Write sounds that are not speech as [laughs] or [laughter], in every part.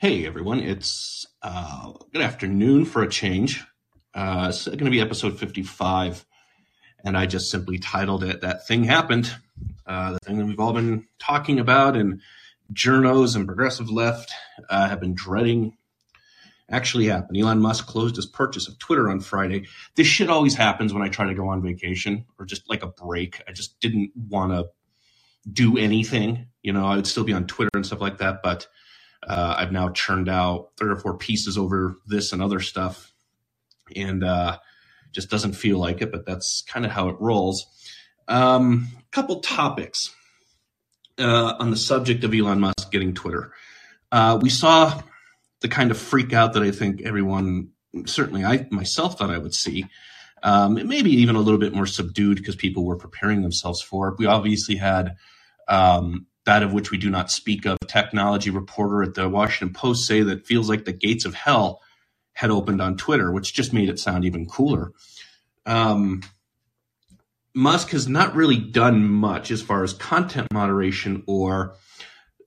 Hey everyone, it's uh, good afternoon for a change. Uh, it's going to be episode 55, and I just simply titled it That Thing Happened. Uh, the thing that we've all been talking about, and journos and progressive left uh, have been dreading actually happened. Elon Musk closed his purchase of Twitter on Friday. This shit always happens when I try to go on vacation or just like a break. I just didn't want to do anything. You know, I would still be on Twitter and stuff like that, but uh, I've now churned out three or four pieces over this and other stuff, and uh, just doesn't feel like it. But that's kind of how it rolls. A um, couple topics uh, on the subject of Elon Musk getting Twitter. Uh, we saw the kind of freak out that I think everyone, certainly I myself, thought I would see. Um, maybe even a little bit more subdued because people were preparing themselves for it. We obviously had um, that of which we do not speak of. Technology reporter at the Washington Post say that feels like the gates of hell had opened on Twitter, which just made it sound even cooler. Um, Musk has not really done much as far as content moderation or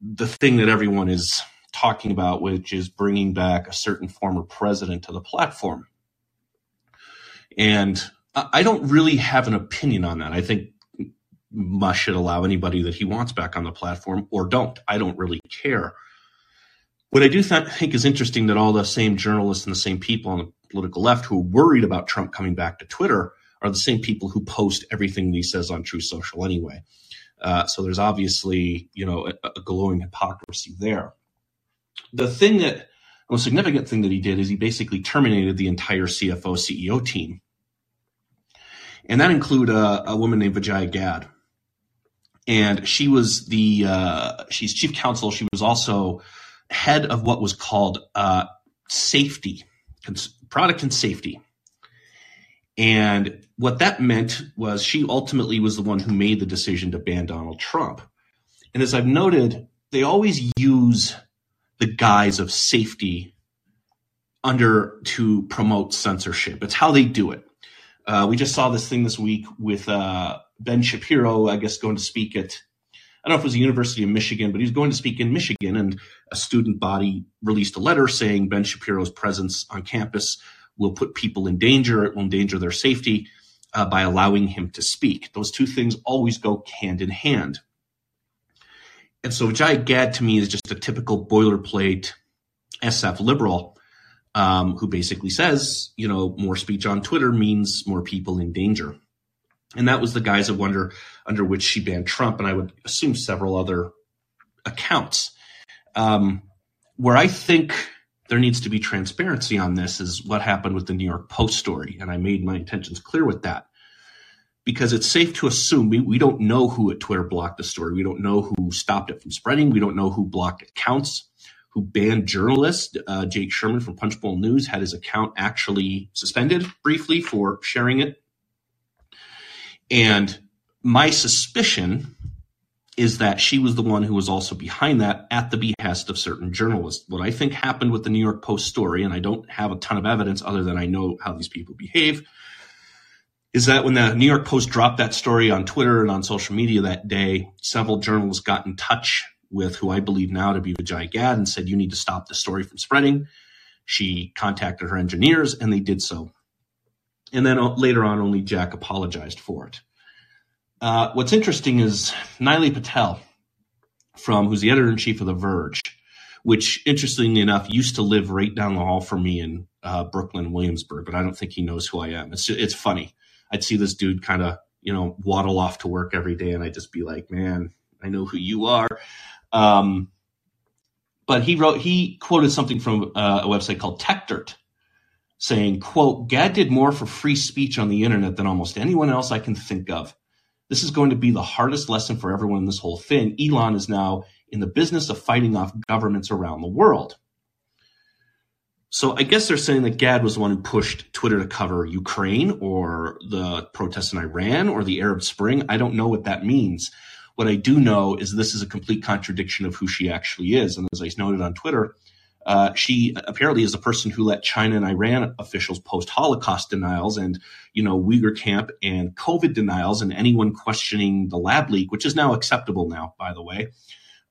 the thing that everyone is talking about, which is bringing back a certain former president to the platform. And I don't really have an opinion on that. I think Musk should allow anybody that he wants back on the platform or don't. I don't really care. What I do th- think is interesting that all the same journalists and the same people on the political left who are worried about Trump coming back to Twitter are the same people who post everything he says on Truth Social anyway. Uh, so there's obviously, you know, a, a, glowing hypocrisy there. The thing that, the most significant thing that he did is he basically terminated the entire CFO CEO team. And that include a, a woman named Vijaya Gadde and she was the uh, she's chief counsel. She was also head of what was called uh, safety, product and safety. And what that meant was she ultimately was the one who made the decision to ban Donald Trump. And as I've noted, they always use the guise of safety under to promote censorship. It's how they do it. Uh, we just saw this thing this week with uh, Ben Shapiro, I guess, going to speak at, I don't know if it was the University of Michigan, but he was going to speak in Michigan, and a student body released a letter saying Ben Shapiro's presence on campus will put people in danger, it will endanger their safety uh, by allowing him to speak. Those two things always go hand in hand. And so Jai Gadde to me is just a typical boilerplate SF liberal um, who basically says, you know, more speech on Twitter means more people in danger. And that was the guise of wonder under which she banned Trump, and I would assume several other accounts. Um, where I think there needs to be transparency on this is what happened with the New York Post story, and I made my intentions clear with that. Because it's safe to assume we, we don't know who at Twitter blocked the story. We don't know who stopped it from spreading. We don't know who blocked accounts, who banned journalists. Uh, Jake Sherman from Punchbowl News had his account actually suspended briefly for sharing it and my suspicion is that she was the one who was also behind that at the behest of certain journalists. What I think happened with the New York Post story, and I don't have a ton of evidence other than I know how these people behave, is that when the New York Post dropped that story on Twitter and on social media that day, several journalists got in touch with who I believe now to be Vijay Gad and said, You need to stop the story from spreading. She contacted her engineers and they did so. And then uh, later on, only Jack apologized for it. Uh, what's interesting is Nilay Patel, from who's the editor in chief of The Verge, which interestingly enough used to live right down the hall from me in uh, Brooklyn, Williamsburg, but I don't think he knows who I am. It's it's funny. I'd see this dude kind of you know waddle off to work every day, and I'd just be like, man, I know who you are. Um, but he wrote he quoted something from uh, a website called Techdirt, saying, quote, Gad did more for free speech on the internet than almost anyone else I can think of. This is going to be the hardest lesson for everyone in this whole thing. Elon is now in the business of fighting off governments around the world. So I guess they're saying that Gad was the one who pushed Twitter to cover Ukraine or the protests in Iran or the Arab Spring. I don't know what that means. What I do know is this is a complete contradiction of who she actually is. And as I noted on Twitter, uh, she apparently is the person who let China and Iran officials post Holocaust denials and, you know, Uyghur camp and COVID denials and anyone questioning the lab leak, which is now acceptable now, by the way.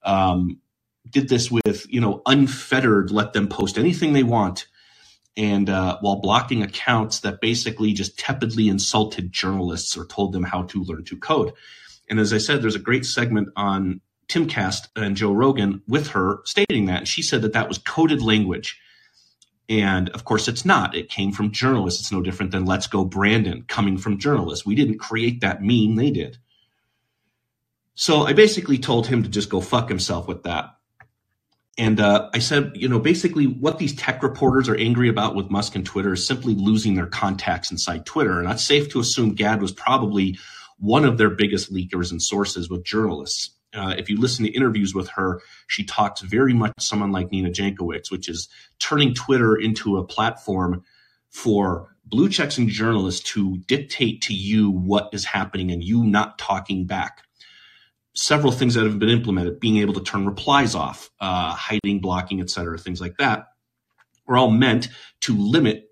Um, did this with you know unfettered, let them post anything they want, and uh, while blocking accounts that basically just tepidly insulted journalists or told them how to learn to code. And as I said, there's a great segment on Timcast and Joe Rogan with her stating that. And she said that that was coded language. And of course, it's not. It came from journalists. It's no different than Let's Go Brandon coming from journalists. We didn't create that meme, they did. So I basically told him to just go fuck himself with that. And uh, I said, you know, basically what these tech reporters are angry about with Musk and Twitter is simply losing their contacts inside Twitter. And it's safe to assume Gad was probably one of their biggest leakers and sources with journalists. Uh, if you listen to interviews with her, she talks very much someone like Nina Jankowicz, which is turning Twitter into a platform for blue checks and journalists to dictate to you what is happening and you not talking back several things that have been implemented, being able to turn replies off, uh, hiding, blocking, et cetera, things like that, are all meant to limit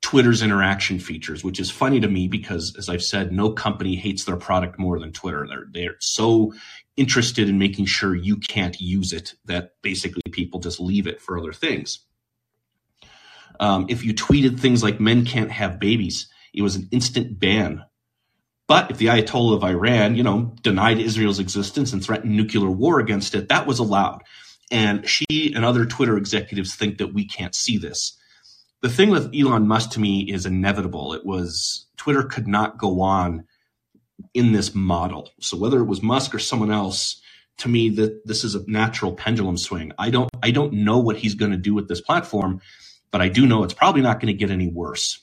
Twitter's interaction features, which is funny to me because, as I've said, no company hates their product more than Twitter. They're, they're so interested in making sure you can't use it that basically people just leave it for other things. Um, if you tweeted things like men can't have babies, it was an instant ban but if the Ayatollah of Iran, you know, denied Israel's existence and threatened nuclear war against it, that was allowed. And she and other Twitter executives think that we can't see this. The thing with Elon Musk to me is inevitable. It was Twitter could not go on in this model. So whether it was Musk or someone else, to me that this is a natural pendulum swing. I don't I don't know what he's going to do with this platform, but I do know it's probably not going to get any worse.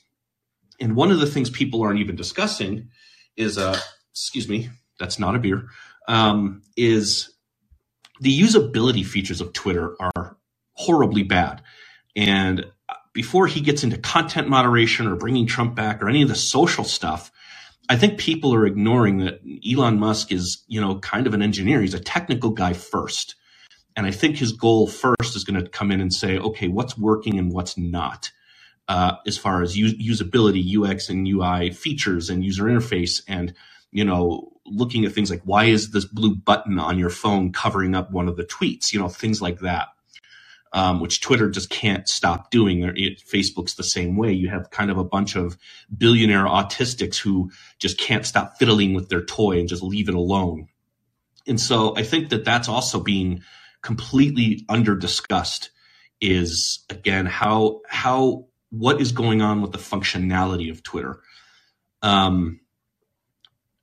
And one of the things people aren't even discussing is uh excuse me, that's not a beer. Um, is the usability features of Twitter are horribly bad. And before he gets into content moderation or bringing Trump back or any of the social stuff, I think people are ignoring that Elon Musk is, you know, kind of an engineer. He's a technical guy first. And I think his goal first is going to come in and say, okay, what's working and what's not uh, as far as usability, UX and UI features and user interface, and you know, looking at things like why is this blue button on your phone covering up one of the tweets, you know, things like that. Um, which Twitter just can't stop doing. It, Facebook's the same way. You have kind of a bunch of billionaire autistics who just can't stop fiddling with their toy and just leave it alone. And so I think that that's also being completely under discussed is again how how what is going on with the functionality of Twitter. Um,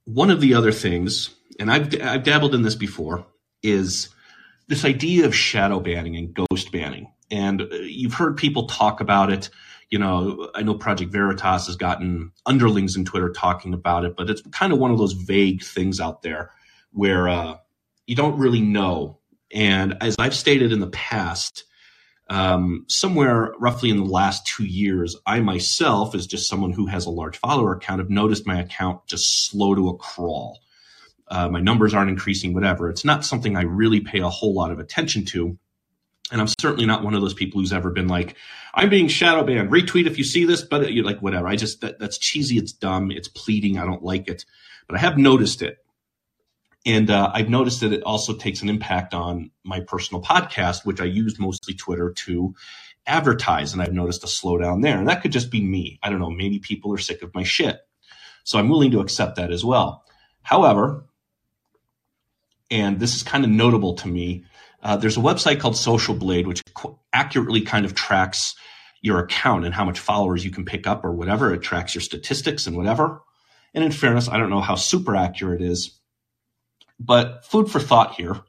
one of the other things, and I've, I've dabbled in this before, is this idea of shadow banning and ghost banning. And uh, you've heard people talk about it. You know, I know Project Veritas has gotten underlings in Twitter talking about it, but it's kind of one of those vague things out there where uh, you don't really know. And as I've stated in the past, um, somewhere roughly in the last two years, I myself, as just someone who has a large follower account, have noticed my account just slow to a crawl. Uh, my numbers aren't increasing, whatever. It's not something I really pay a whole lot of attention to. And I'm certainly not one of those people who's ever been like, I'm being shadow banned. Retweet if you see this, but you're like, whatever. I just, that, that's cheesy. It's dumb. It's pleading. I don't like it. But I have noticed it. And uh, I've noticed that it also takes an impact on my personal podcast, which I use mostly Twitter to advertise. And I've noticed a slowdown there. And that could just be me. I don't know. Maybe people are sick of my shit. So I'm willing to accept that as well. However, and this is kind of notable to me, uh, there's a website called Social Blade, which qu- accurately kind of tracks your account and how much followers you can pick up or whatever. It tracks your statistics and whatever. And in fairness, I don't know how super accurate it is but food for thought here.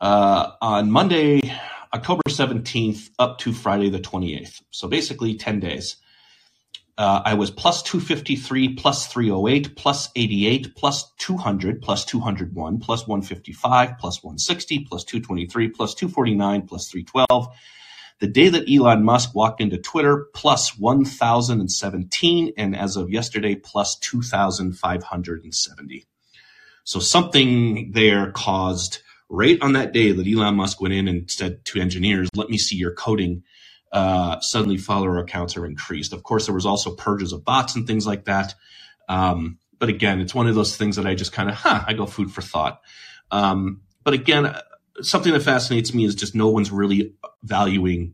Uh, on Monday, October 17th, up to Friday the 28th. So basically 10 days. Uh, I was plus 253, plus 308, plus 88, plus 200, plus 201, plus 155, plus 160, plus 223, plus 249, plus 312. The day that Elon Musk walked into Twitter, plus 1,017, and as of yesterday, plus 2,570. So something there caused right on that day that Elon Musk went in and said to engineers, let me see your coding. Uh, suddenly follower accounts are increased. Of course, there was also purges of bots and things like that. Um, but again, it's one of those things that I just kind of, huh, I go food for thought. Um, but again, something that fascinates me is just no one's really valuing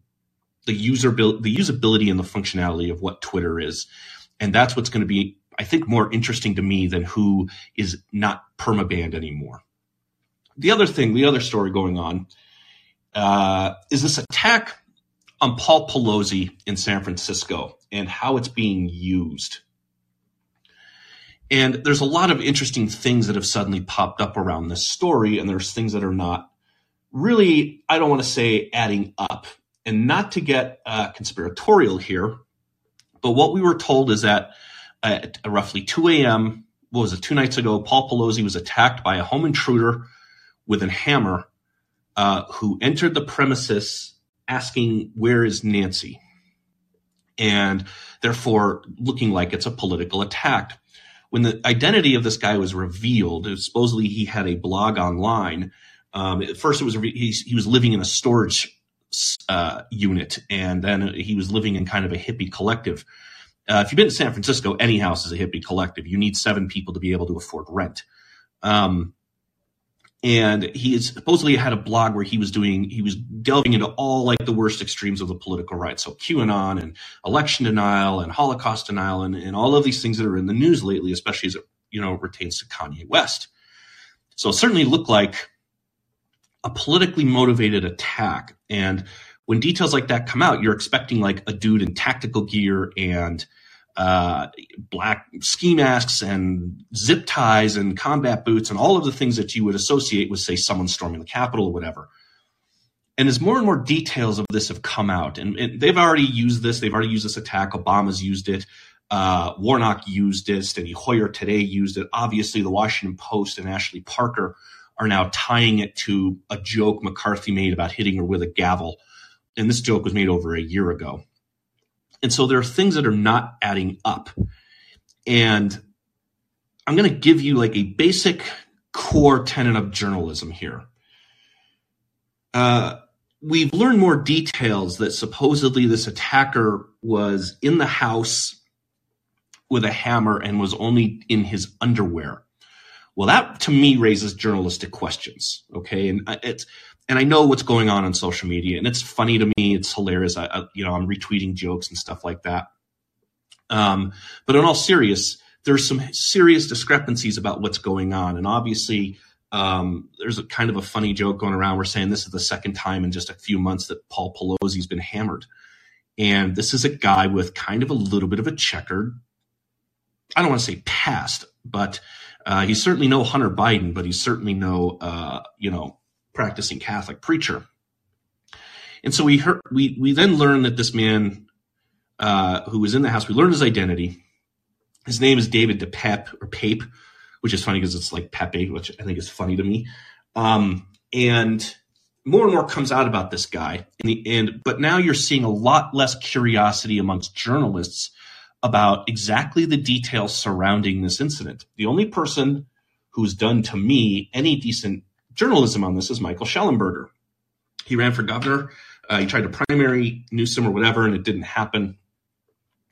the user the usability and the functionality of what Twitter is, and that's what's going to be, I think, more interesting to me than who is not permabanned anymore. The other thing, the other story going on, uh, is this attack on Paul Pelosi in San Francisco and how it's being used. And there's a lot of interesting things that have suddenly popped up around this story, and there's things that are not really, I don't want to say adding up. And not to get uh, conspiratorial here, but what we were told is that at roughly 2 a.m., what was it, two nights ago, Paul Pelosi was attacked by a home intruder with a hammer uh, who entered the premises asking, Where is Nancy? And therefore looking like it's a political attack. When the identity of this guy was revealed, supposedly he had a blog online um, at first, it was he, he was living in a storage uh, unit, and then he was living in kind of a hippie collective. Uh, if you've been to San Francisco, any house is a hippie collective. You need seven people to be able to afford rent. Um, and he supposedly had a blog where he was doing he was delving into all like the worst extremes of the political right so qanon and election denial and holocaust denial and, and all of these things that are in the news lately especially as it you know pertains to kanye west so it certainly looked like a politically motivated attack. And when details like that come out, you're expecting like a dude in tactical gear and uh, black ski masks and zip ties and combat boots and all of the things that you would associate with, say, someone storming the Capitol or whatever. And as more and more details of this have come out, and, and they've already used this, they've already used this attack. Obama's used it. Uh, Warnock used it. Steny Hoyer today used it. Obviously, the Washington Post and Ashley Parker are now tying it to a joke McCarthy made about hitting her with a gavel. And this joke was made over a year ago. And so there are things that are not adding up. And I'm going to give you like a basic core tenet of journalism here. Uh, we've learned more details that supposedly this attacker was in the house with a hammer and was only in his underwear. Well, that to me raises journalistic questions. Okay, and it's and I know what's going on on social media, and it's funny to me. It's hilarious. I, I you know I'm retweeting jokes and stuff like that. Um, but in all serious, there's some serious discrepancies about what's going on, and obviously. Um, there's a kind of a funny joke going around. We're saying this is the second time in just a few months that Paul Pelosi's been hammered. And this is a guy with kind of a little bit of a checkered, I don't want to say past, but uh, he's certainly no Hunter Biden, but he's certainly no, uh, you know, practicing Catholic preacher. And so we heard, we we then learned that this man uh, who was in the house, we learned his identity. His name is David DePep or Pape, which is funny because it's like Pepe, which I think is funny to me. Um, and more and more comes out about this guy in the end, but now you're seeing a lot less curiosity amongst journalists about exactly the details surrounding this incident. The only person who's done to me any decent journalism on this is Michael Shellenberger. He ran for governor. Uh, he tried to primary Newsom or whatever, and it didn't happen.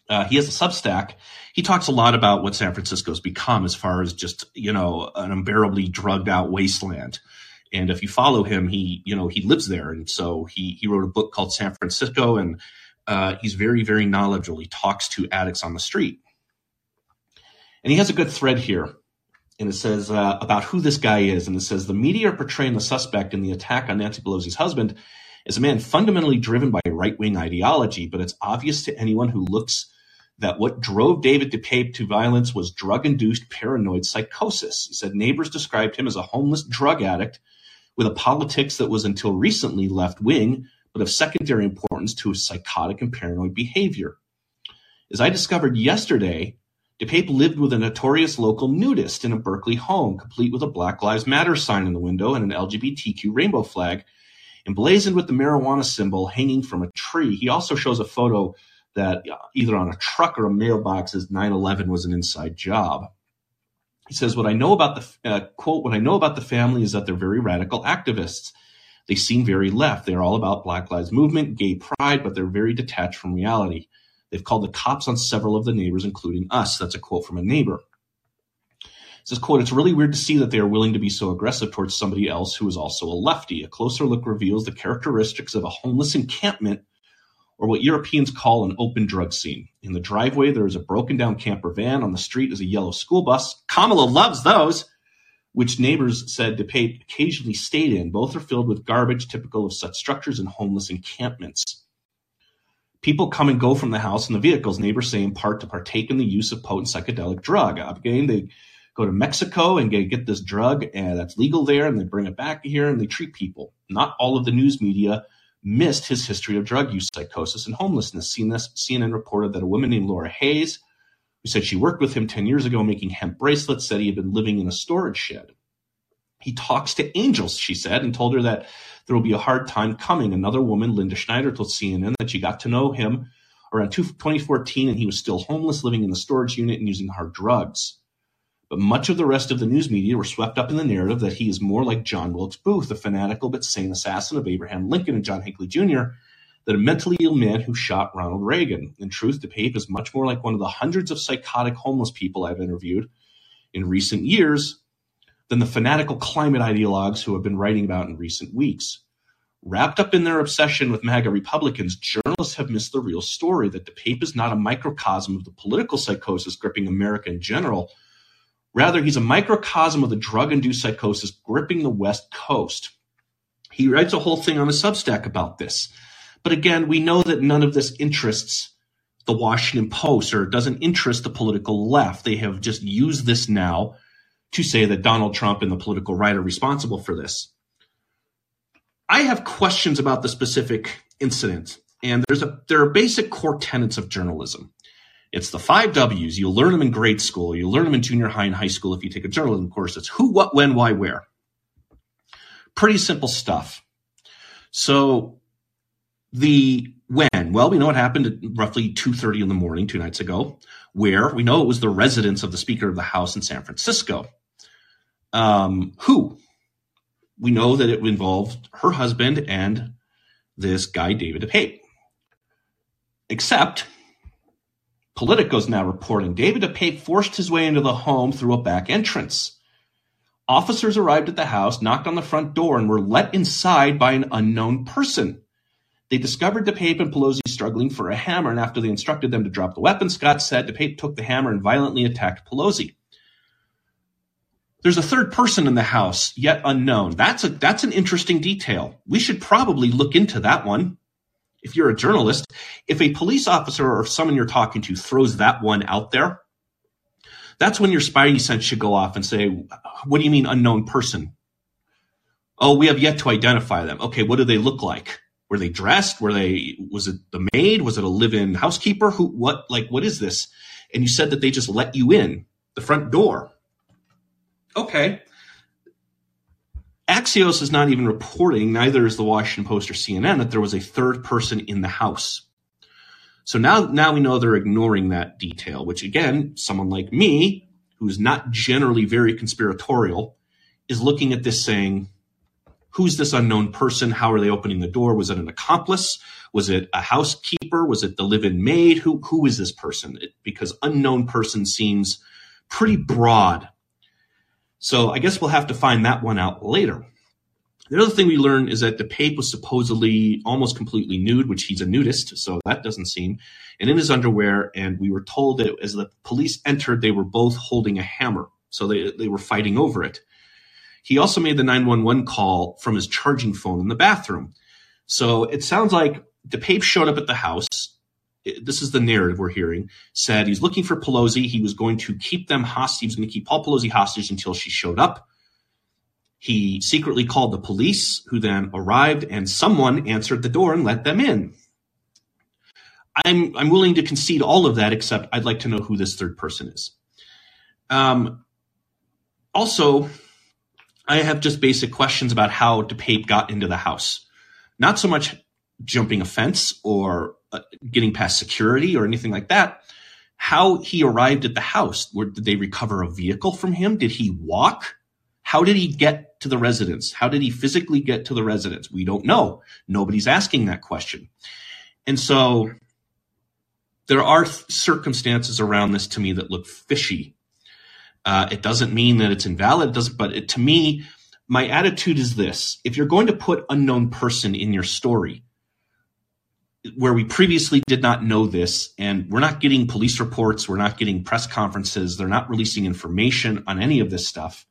Uh, he has a Substack. He talks a lot about what San Francisco's become as far as just you know an unbearably drugged out wasteland. And if you follow him, he you know he lives there, and so he he wrote a book called San Fransicko, and uh, he's very, very knowledgeable. He talks to addicts on the street. And he has a good thread here. And it says uh, about who this guy is. And it says the media are portraying the suspect in the attack on Nancy Pelosi's husband as a man fundamentally driven by right wing ideology. But it's obvious to anyone who looks that what drove David DePape to violence was drug induced paranoid psychosis. He said neighbors described him as a homeless drug addict with a politics that was until recently left wing, but of secondary importance to his psychotic and paranoid behavior. As I discovered yesterday, DePape lived with a notorious local nudist in a Berkeley home, complete with a Black Lives Matter sign in the window and an LGBTQ rainbow flag, emblazoned with the marijuana symbol hanging from a tree. He also shows a photo that uh, either on a truck or a mailbox says 9/11 was an inside job. He says, "What I know about the uh, quote, what I know about the family is that they're very radical activists. They seem very left. They're all about Black Lives Movement, gay pride, but they're very detached from reality. They've called the cops on several of the neighbors, including us. That's a quote from a neighbor. says, quote, it's really weird to see that they are willing to be so aggressive towards somebody else who is also a lefty. A closer look reveals the characteristics of a homeless encampment or what Europeans call an open drug scene. In the driveway, there is a broken down camper van. On the street is a yellow school bus. Kamala loves those, which neighbors said DePape occasionally stayed in. Both are filled with garbage typical of such structures and homeless encampments. People come and go from the house in the vehicles, neighbors say in part to partake in the use of potent psychedelic drug. Again, they go to Mexico and get, get this drug and that's legal there and they bring it back here and they treat people. Not all of the news media missed his history of drug use, psychosis, and homelessness. CNN reported that a woman named Laura Hayes, who said she worked with him 10 years ago making hemp bracelets, said he had been living in a storage shed. He talks to angels, she said, and told her that there will be a hard time coming. Another woman, Linda Schneider, told CNN that she got to know him around 2014 and he was still homeless, living in the storage unit and using hard drugs. But much of the rest of the news media were swept up in the narrative that he is more like John Wilkes Booth, the fanatical but sane assassin of Abraham Lincoln and John Hinckley Jr., than a mentally ill man who shot Ronald Reagan. In truth, DePape is much more like one of the hundreds of psychotic homeless people I've interviewed in recent years than the fanatical climate ideologues who have been writing about in recent weeks. Wrapped up in their obsession with MAGA Republicans, journalists have missed the real story that DePape is not a microcosm of the political psychosis gripping America in general, Rather, he's a microcosm of the drug induced psychosis gripping the West Coast. He writes a whole thing on his Substack about this. But again, we know that none of this interests the Washington Post or doesn't interest the political left. They have just used this now to say that Donald Trump and the political right are responsible for this. I have questions about the specific incident, and there's a there are basic core tenets of journalism. It's the five W's. You learn them in grade school. You learn them in junior high and high school if you take a journalism course. It's who, what, when, why, where. Pretty simple stuff. So the when, well, we know what happened at roughly 2.30 in the morning two nights ago. Where, we know it was the residence of the Speaker of the House in San Francisco. Um, who? We know that it involved her husband and this guy, David DePape. Except Politico's now reporting David DePape forced his way into the home through a back entrance. Officers arrived at the house, knocked on the front door, and were let inside by an unknown person. They discovered DePape and Pelosi struggling for a hammer, and after they instructed them to drop the weapon, Scott said DePape took the hammer and violently attacked Pelosi. There's a third person in the house, yet unknown. That's a that's an interesting detail. We should probably look into that one if you're a journalist, if a police officer or someone you're talking to throws that one out there, that's when your spidey sense should go off and say, What do you mean unknown person? Oh, we have yet to identify them. Okay, what do they look like? Were they dressed? Were they, was it the maid? Was it a live in housekeeper? Who, what, like, what is this? And you said that they just let you in the front door. Okay. Axios is not even reporting, neither is the Washington Post or CNN, that there was a third person in the house. So now, now we know they're ignoring that detail, which again, someone like me, who's not generally very conspiratorial, is looking at this saying, who's this unknown person? How are they opening the door? Was it an accomplice? Was it a housekeeper? Was it the live-in maid? Who, who is this person? It, because unknown person seems pretty broad so I guess we'll have to find that one out later. The other thing we learned is that DePape was supposedly almost completely nude, which he's a nudist, so that doesn't seem, and in his underwear. And we were told that as the police entered, they were both holding a hammer, so they they were fighting over it. He also made the 911 call from his charging phone in the bathroom. So it sounds like DePape showed up at the house this is the narrative we're hearing, said he's looking for Pelosi. He was going to keep them hostage. He was going to keep Paul Pelosi hostage until she showed up. He secretly called the police, who then arrived, and someone answered the door and let them in. I'm I'm willing to concede all of that, except I'd like to know who this third person is. Um, also, I have just basic questions about how DePape got into the house. Not so much jumping a fence or uh, getting past security or anything like that. How he arrived at the house? Where, did they recover a vehicle from him? Did he walk? How did he get to the residence? How did he physically get to the residence? We don't know. Nobody's asking that question. And so there are circumstances around this to me that look fishy. Uh, it doesn't mean that it's invalid. Doesn't, but it, to me, my attitude is this: if you're going to put unknown person in your story, where we previously did not know this, and we're not getting police reports, we're not getting press conferences, they're not releasing information on any of this stuff.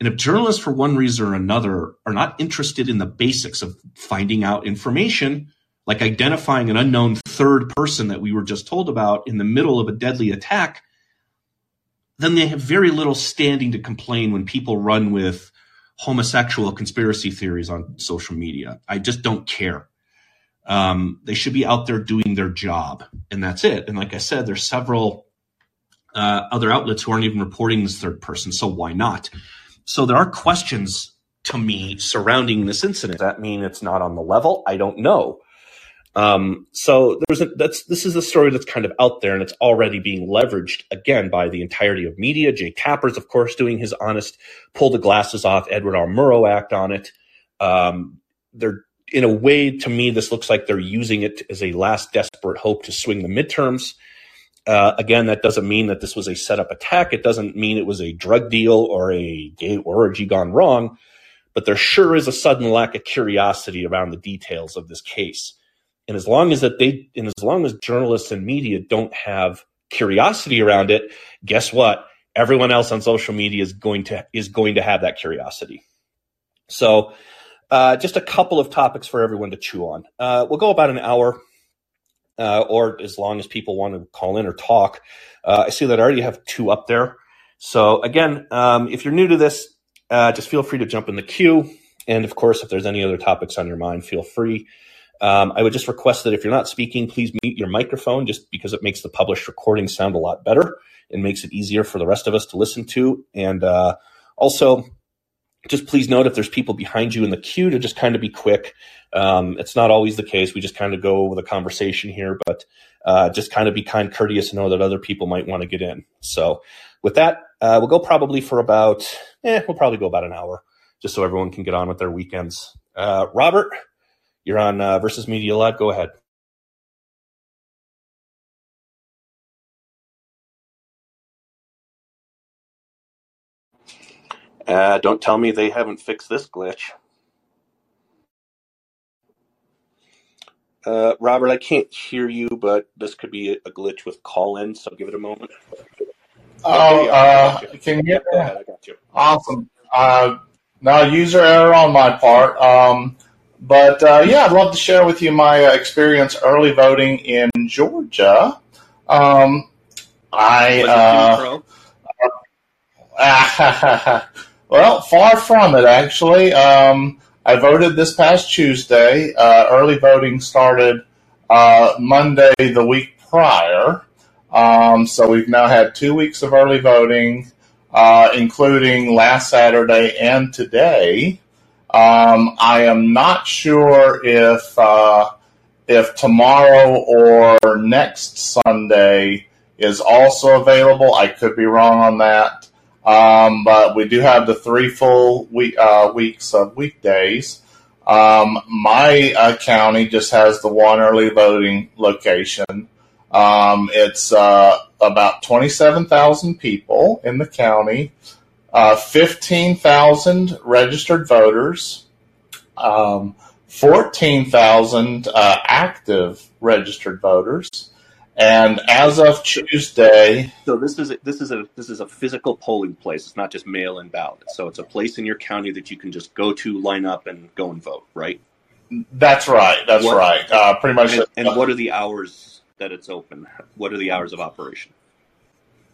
And if journalists, for one reason or another, are not interested in the basics of finding out information, like identifying an unknown third person that we were just told about in the middle of a deadly attack, then they have very little standing to complain when people run with homosexual conspiracy theories on social media. I just don't care. Um, they should be out there doing their job, and that's it. And like I said, there's several uh, other outlets who aren't even reporting this third person, so why not? So there are questions to me surrounding this incident. Does that mean it's not on the level? I don't know. Um, so there's a, that's this is a story that's kind of out there and it's already being leveraged again by the entirety of media. Jake Tapper's, of course, doing his honest pull the glasses off Edward R. Murrow act on it. Um, they're in a way to me this looks like they're using it as a last desperate hope to swing the midterms. Uh, again, that doesn't mean that this was a setup attack. It doesn't mean it was a drug deal or a gay orgy gone wrong. But there sure is a sudden lack of curiosity around the details of this case. And as long as that they, and as long as journalists and media don't have curiosity around it, guess what? Everyone else on social media is going to is going to have that curiosity. So, uh, just a couple of topics for everyone to chew on. Uh, we'll go about an hour, uh, or as long as people want to call in or talk. Uh, I see that I already have two up there. So again, um, if you're new to this, uh, just feel free to jump in the queue. And of course, if there's any other topics on your mind, feel free. Um, I would just request that if you're not speaking, please mute your microphone just because it makes the published recording sound a lot better and makes it easier for the rest of us to listen to. And uh, also, just please note if there's people behind you in the queue to just kind of be quick. Um, it's not always the case. We just kind of go with a conversation here, but uh, just kind of be kind, courteous, and know that other people might want to get in. So, with that, uh, we'll go probably for about, eh, we'll probably go about an hour just so everyone can get on with their weekends. Uh, Robert, you're on uh, Versus Media Lab. Go ahead. Uh, don't tell me they haven't fixed this glitch. Uh, Robert, I can't hear you, but this could be a glitch with Callin, so give it a moment. Oh, uh, can you? Yep, I got you. Awesome. Uh, now, user error on my part. Um, but uh, yeah, I'd love to share with you my uh, experience early voting in Georgia. Um, I uh, [laughs] well, far from it actually. Um, I voted this past Tuesday. Uh, early voting started uh, Monday the week prior, um, so we've now had two weeks of early voting, uh, including last Saturday and today. Um, I am not sure if uh, if tomorrow or next Sunday is also available. I could be wrong on that, um, but we do have the three full week, uh, weeks of weekdays. Um, my uh, county just has the one early voting location. Um, it's uh, about 27,000 people in the county uh, 15,000 registered voters, um, 14,000 uh, active registered voters, and as of Tuesday, so this is a, this is a this is a physical polling place. It's not just mail-in ballot. So it's a place in your county that you can just go to, line up, and go and vote. Right? That's right. That's what, right. Uh, pretty much. And, and what are the hours that it's open? What are the hours of operation?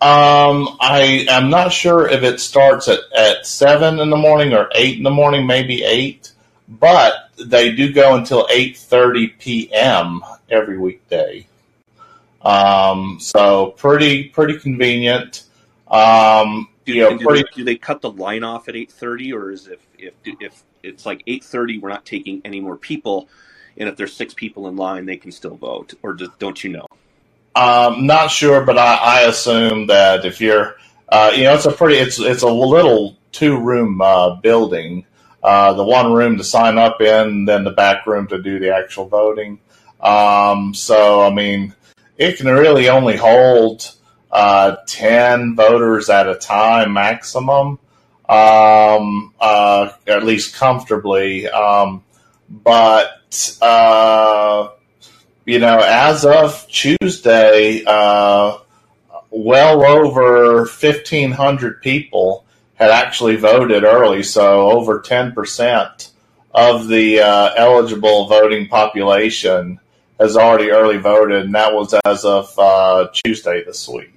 Um, I am not sure if it starts at, at seven in the morning or eight in the morning, maybe eight, but they do go until eight thirty p.m. every weekday. Um, so pretty pretty convenient. Um, do, you know, do, pretty, they, do they cut the line off at eight thirty, or is if if if it's like eight thirty, we're not taking any more people, and if there's six people in line, they can still vote, or do, don't you know? Um, not sure, but I, I assume that if you're, uh, you know, it's a pretty, it's it's a little two room uh, building. Uh, the one room to sign up in, then the back room to do the actual voting. Um, so, I mean, it can really only hold uh, 10 voters at a time maximum, um, uh, at least comfortably. Um, but, uh, you know, as of Tuesday, uh, well over 1,500 people had actually voted early, so over 10% of the uh, eligible voting population has already early voted, and that was as of uh, Tuesday this week.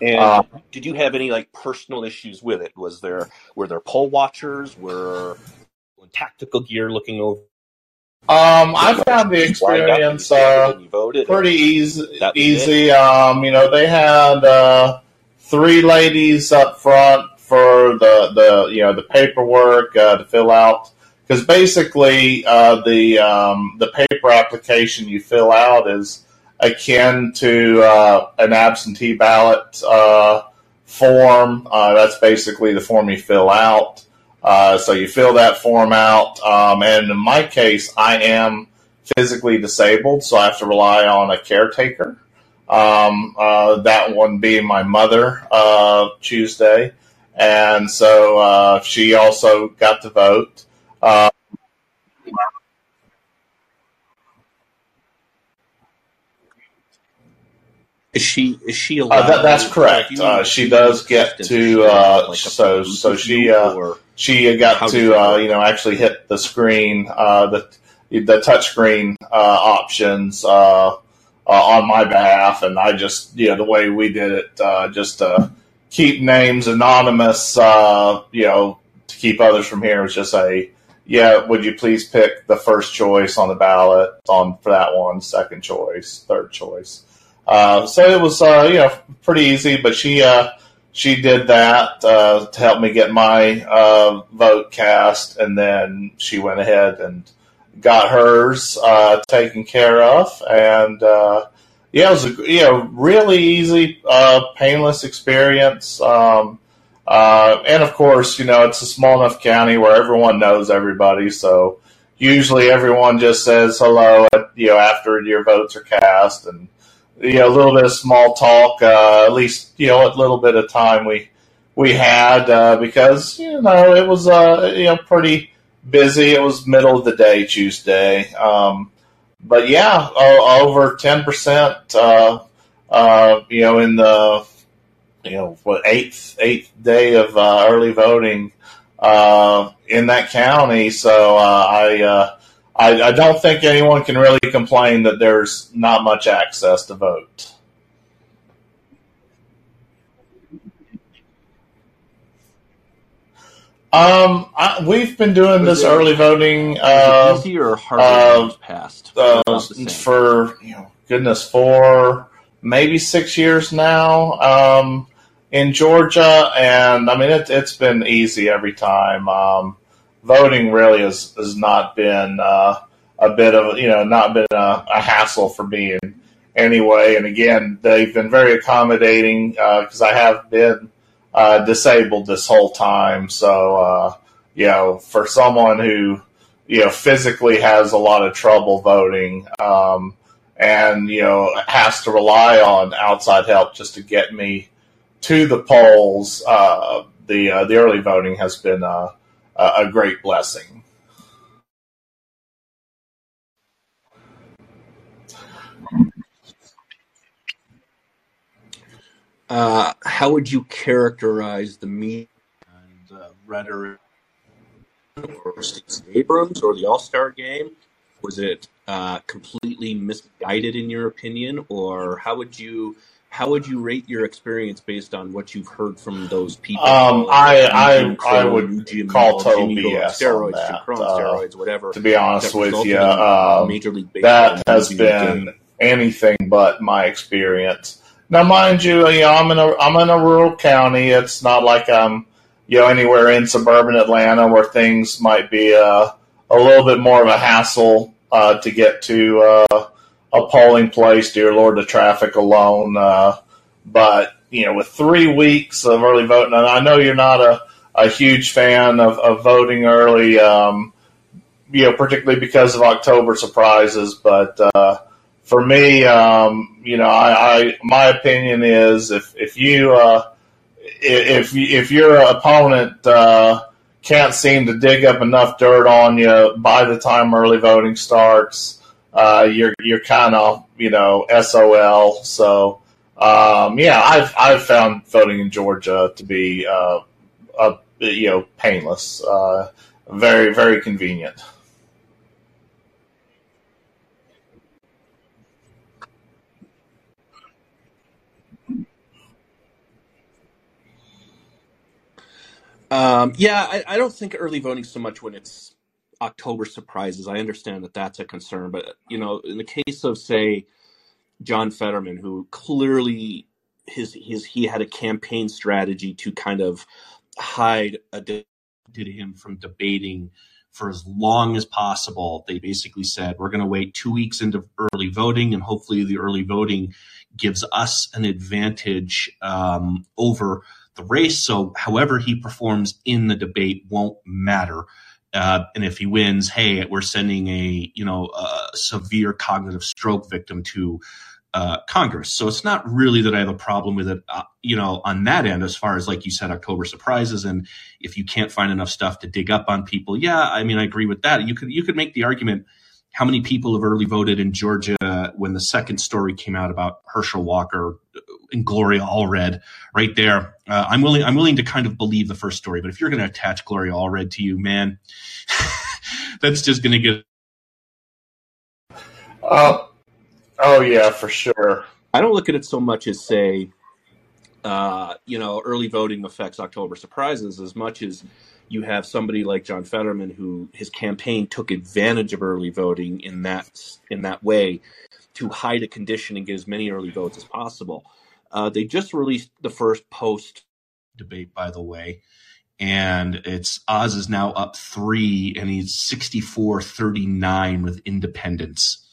And uh, did you have any like personal issues with it? Was there were there poll watchers? Were tactical gear looking over? Um, I found the experience uh, pretty easy. Easy. Um, you know, they had uh, three ladies up front for the the you know the paperwork uh, to fill out because basically uh, the um, the paper application you fill out is akin to uh, an absentee ballot uh, form. Uh, that's basically the form you fill out. Uh, so you fill that form out, um, and in my case, I am physically disabled, so I have to rely on a caretaker. Um, uh, that one being my mother Tuesday, and so she also got to vote. Is she is she allowed? Uh, that, that's correct. Uh, she does get to uh, like so so she uh, she got to uh, you know actually hit the screen uh, the the touch screen options on my behalf, and I just you know the way we did it just to keep names anonymous, you know, to keep others from here was just a yeah. Would you please pick the first choice on the ballot on for that one, second choice, third choice. Uh, so it was, uh, you know, pretty easy. But she uh, she did that uh, to help me get my uh, vote cast, and then she went ahead and got hers taken care of. And yeah, it was a you know really easy, painless experience. Um, and of course, you know, it's a small enough county where everyone knows everybody, so usually everyone just says hello, at, you know, after your votes are cast, and you know, a little bit of small talk, uh, at least, you know, a little bit of time we, we had, uh, because, you know, it was, uh, you know, pretty busy. It was middle of the day Tuesday. Um, but yeah, over 10%, uh, uh, you know, in the, you know, what, eighth, eighth day of, uh, early voting, uh, in that county. So, uh, I, uh, I, I don't think anyone can really complain that there's not much access to vote. Um, I, we've been doing Was this early voting. Uh, or harder uh, past? Uh, for you know, goodness, four maybe six years now um, in Georgia, and I mean it, has been easy every time. Um, voting really has has not been uh, a bit of you know not been a, a, hassle for me in any way. And again, they've been very accommodating because uh, I have been uh, disabled this whole time. So uh, you know, for someone who you know physically has a lot of trouble voting. Um, and you know has to rely on outside help just to get me to the polls. Uh, the uh, the early voting has been uh, a great blessing. Uh, how would you characterize the media and uh, rhetoric or Stacey Abrams or the All Star game? Was it completely misguided in your opinion, or how would you how would you rate your experience based on what you've heard from those people? Um, I I, I would Jim, call total BS steroids, that. Uh, steroids, whatever. To be honest with you, um, Major League Baseball that has been anything but my experience. Now, mind you, you know, I'm in a I'm in a rural county. It's not like I'm you know anywhere in suburban Atlanta where things might be uh, a little bit more of a hassle uh, to get to. Uh, a polling place. Dear Lord, the traffic alone. Uh, but you know, with three weeks of early voting, and I know you're not a, a huge fan of, of voting early, um, you know, particularly because of October surprises. But uh, for me, um, you know, I, I, my opinion is if if you uh, if if your opponent uh, can't seem to dig up enough dirt on you by the time early voting starts, uh, you're you're kind of you know SOL. So um, yeah, I've I've found voting in Georgia to be uh, a, you know painless, uh, very very convenient. Um, yeah, I, I don't think early voting so much when it's October surprises. I understand that that's a concern, but you know, in the case of say John Fetterman, who clearly his his he had a campaign strategy to kind of hide a did him from debating for as long as possible. They basically said we're going to wait two weeks into early voting, and hopefully the early voting gives us an advantage um, over the race. So, however he performs in the debate won't matter. Uh, and if he wins, hey, we're sending a you know a severe cognitive stroke victim to uh, Congress. So it's not really that I have a problem with it, uh, you know, on that end, as far as like you said, October surprises, and if you can't find enough stuff to dig up on people, yeah, I mean, I agree with that. You could you could make the argument. How many people have early voted in Georgia when the second story came out about Herschel Walker and Gloria Allred right there. Uh, I'm willing. I'm willing to kind of believe the first story, but if you're going to attach Gloria Allred to you, man, [laughs] that's just going to get. Uh, oh yeah, for sure. I don't look at it so much as say, uh, you know, early voting affects October surprises as much as you have somebody like John Fetterman who his campaign took advantage of early voting in that in that way to hide a condition and get as many early votes as possible. Uh, they just released the first post debate, by the way, and it's Oz is now up three, and he's 64-39 with independents,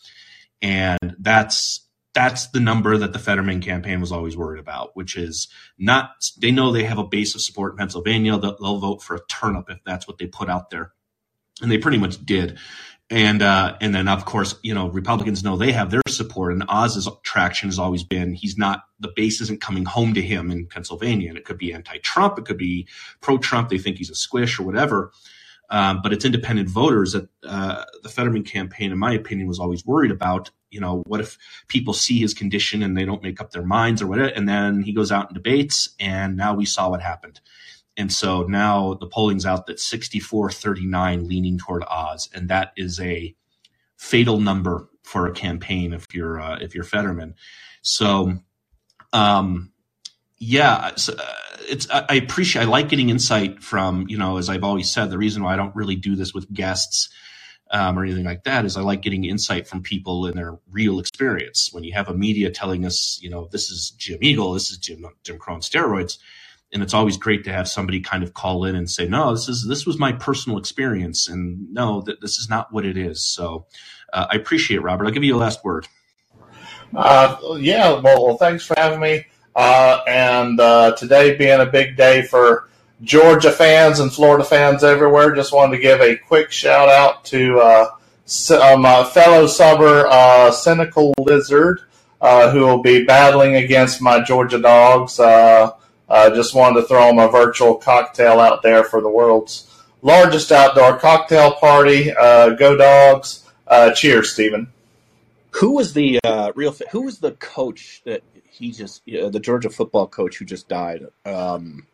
and that's that's the number that the Fetterman campaign was always worried about, which is not. They know they have a base of support in Pennsylvania. They'll, they'll vote for a turnip if that's what they put out there, and they pretty much did and uh, and then of course you know Republicans know they have their support, and Oz's traction has always been he's not the base isn't coming home to him in Pennsylvania, and it could be anti-Trump, it could be pro-Trump, they think he's a squish or whatever, um, but it's independent voters that uh, the Fetterman campaign, in my opinion, was always worried about. You know, what if people see his condition and they don't make up their minds or whatever, and then he goes out and debates, and now we saw what happened. And so now the polling's out that 64 39 leaning toward Oz. And that is a fatal number for a campaign if you're, uh, if you're Fetterman. So, um, yeah, so, uh, it's, I appreciate, I like getting insight from, you know, as I've always said, the reason why I don't really do this with guests um, or anything like that is I like getting insight from people in their real experience. When you have a media telling us, you know, this is Jim Eagle, this is Jim, Jim Crow steroids, and it's always great to have somebody kind of call in and say, "No, this is this was my personal experience, and no, that this is not what it is." So, uh, I appreciate it, Robert. I'll give you a last word. Uh, yeah, well, thanks for having me. Uh, and uh, today being a big day for Georgia fans and Florida fans everywhere, just wanted to give a quick shout out to uh, my fellow subber, uh, Cynical Lizard, who will be battling against my Georgia Dogs. Uh, just wanted to throw them a virtual cocktail out there for the world's largest outdoor cocktail party. Uh, go dogs! Uh, cheers, Stephen. Who was the uh, real? Who was the coach that he just the Georgia football coach who just died? Um,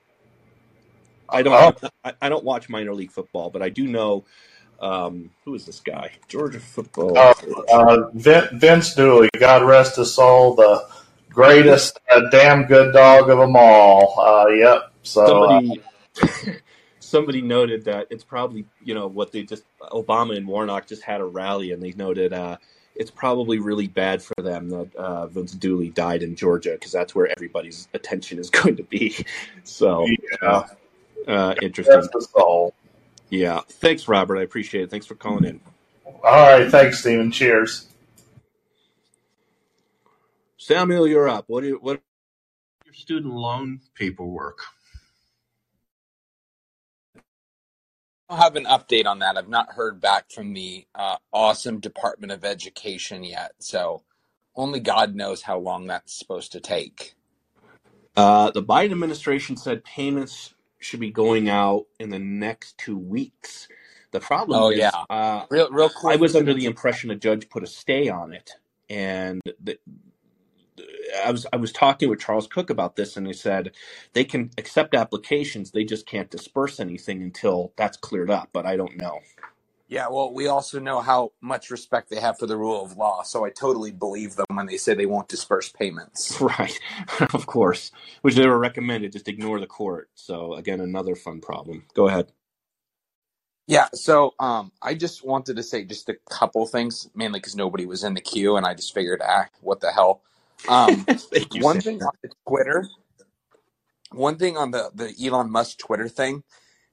I don't. Oh. I, I, don't watch minor league football, but I do know. Um, who is this guy? Georgia football. Uh, uh, Vince Dooley, God rest his soul. The greatest uh, damn good dog of them all. Uh, yep. So somebody, uh, [laughs] somebody noted that it's probably you know what they just Obama and Warnock just had a rally and they noted uh, it's probably really bad for them that uh, Vince Dooley died in Georgia because that's where everybody's attention is [laughs] going to be. So yeah, uh, interesting. Yeah. Thanks, Robert. I appreciate it. Thanks for calling in. All right. Thanks, Stephen. Cheers. Samuel, you're up. What do you, what your student loan paperwork? I have an update on that. I've not heard back from the uh, awesome Department of Education yet, so only God knows how long that's supposed to take. Uh, the Biden administration said payments should be going out in the next two weeks. The problem Oh is, yeah, uh, real real I was under the impression a judge put a stay on it, and the, I was I was talking with Charles Cooke about this, and he said they can accept applications, they just can't disperse anything until that's cleared up. But I don't know. Yeah, well, we also know how much respect they have for the rule of law, so I totally believe them when they say they won't disperse payments. [laughs] Right, [laughs] of course, which they were recommended. Just ignore the court. So again, another fun problem. Go ahead. Yeah, so um, I just wanted to say just a couple things, mainly because nobody was in the queue, and I just figured, ah, what the hell. Um, [laughs] Thank you, one thing on the Twitter, one thing on the the Elon Musk Twitter thing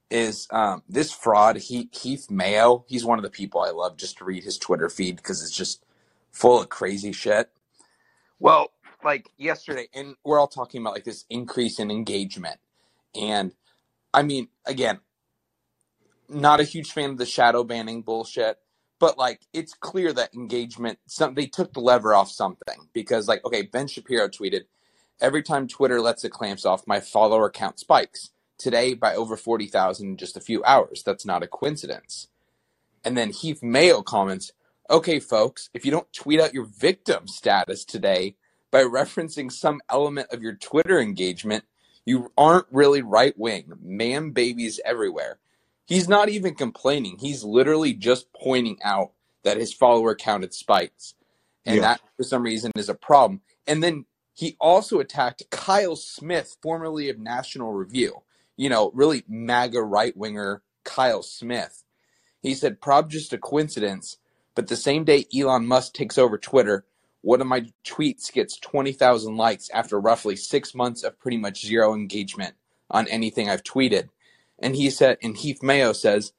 is um, this fraud. He, Heath Mayo, he's one of the people I love just to read his Twitter feed because it's just full of crazy shit. Well, like yesterday, and we're all talking about like this increase in engagement, and I mean, again, not a huge fan of the shadow banning bullshit, but like it's clear that engagement some they took the lever off something because like okay, Ben Shapiro tweeted, every time Twitter lets the clamps off, my follower count spikes. Today by over forty thousand in just a few hours. That's not a coincidence. And then Heath Mayo comments, okay, folks, if you don't tweet out your victim status today by referencing some element of your Twitter engagement, you aren't really right wing. Man babies everywhere. He's not even complaining. He's literally just pointing out that his follower count had spikes. And Yeah. that, for some reason, is a problem. And then he also attacked Kyle Smith, formerly of National Review. You know, really MAGA right winger Kyle Smith. He said, Prob just a coincidence, but the same day Elon Musk takes over Twitter, one of my tweets gets 20,000 likes after roughly six months of pretty much zero engagement on anything I've tweeted. And he said, and Heath Mayo says,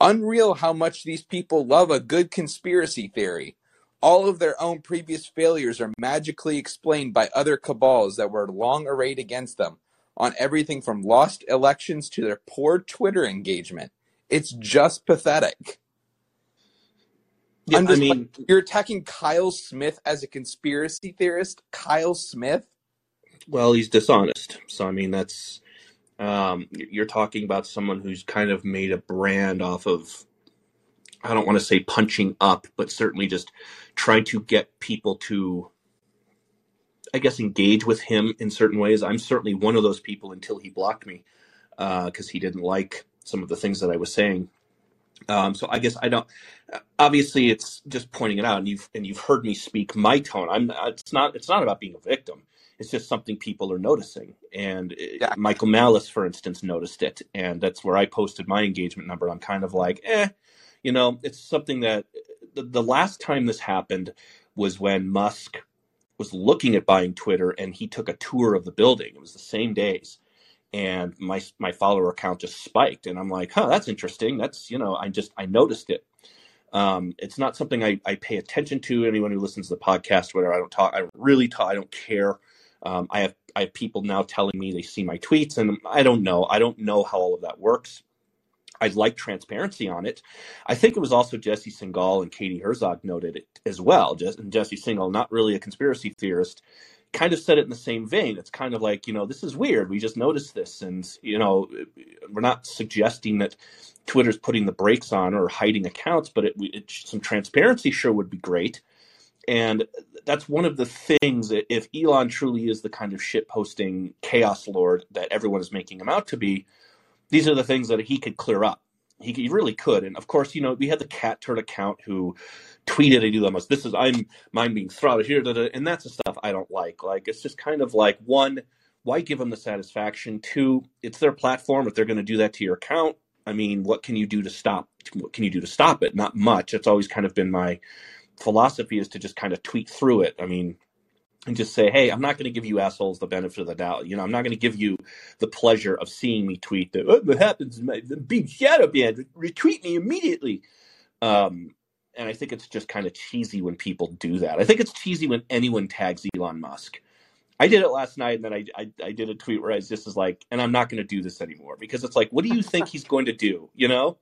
unreal how much these people love a good conspiracy theory. All of their own previous failures are magically explained by other cabals that were long arrayed against them on everything from lost elections to their poor Twitter engagement. It's just pathetic. Yeah, I mean, like, you're attacking Kyle Smith as a conspiracy theorist? Kyle Smith? well, he's dishonest. So I mean, that's um, you're talking about someone who's kind of made a brand off of. I don't want to say punching up, but certainly just trying to get people to, I guess, engage with him in certain ways. I'm certainly one of those people until he blocked me because he didn't like some of the things that I was saying. Um, so I guess I don't. Obviously, it's just pointing it out, and you've and you've heard me speak my tone. I'm. It's not. It's not about being a victim. It's just something people are noticing. And uh, Yeah. Michael Malice, for instance, noticed it, and that's where I posted my engagement number. I'm kind of like, eh, you know, it's something that the, the last time this happened was when Musk was looking at buying Twitter, and he took a tour of the building. It was the same days. And my my follower count just spiked and i'm like huh that's interesting. That's you know i just i noticed it. Um it's not something i, I pay attention to. Anyone who listens to the podcast whether i don't talk i really talk i don't care. Um i have i have people now telling me they see my tweets and i don't know. I don't know how all of that works I'd like transparency on it. I think it was also Jesse Singal and Katie Herzog noted it as well. Just, and Jesse Singal, not really a conspiracy theorist, kind of said it in the same vein. It's kind of like, you know, this is weird. We just noticed this. And, you know, we're not suggesting that Twitter's putting the brakes on or hiding accounts, but it, it, some transparency sure would be great. And that's one of the things that if Elon truly is the kind of shit posting chaos lord that everyone is making him out to be, these are the things that he could clear up. He, he really could. And of course, you know, we had the cat turd account who tweeted at Elon this is, I'm, mine being throttled here, da, da, and that's the stuff I don't like. Like, it's just kind of like, one, why give them the satisfaction? Two, it's their platform. If they're going to do that to your account, I mean, what can you do to stop? What can you do to stop it? Not much. It's always kind of been my philosophy is to just kind of tweet through it. I mean, and just say, hey, I'm not going to give you assholes the benefit of the doubt. You know, I'm not going to give you the pleasure of seeing me tweet that oh, what happens, my, the big shadow band, retweet me immediately. Um, and I think it's just kind of cheesy when people do that. I think it's cheesy when anyone tags Elon Musk. I did it last night, and then I, I, I did a tweet where I was just was like, and I'm not going to do this anymore because it's like, what do you think he's going to do? You know,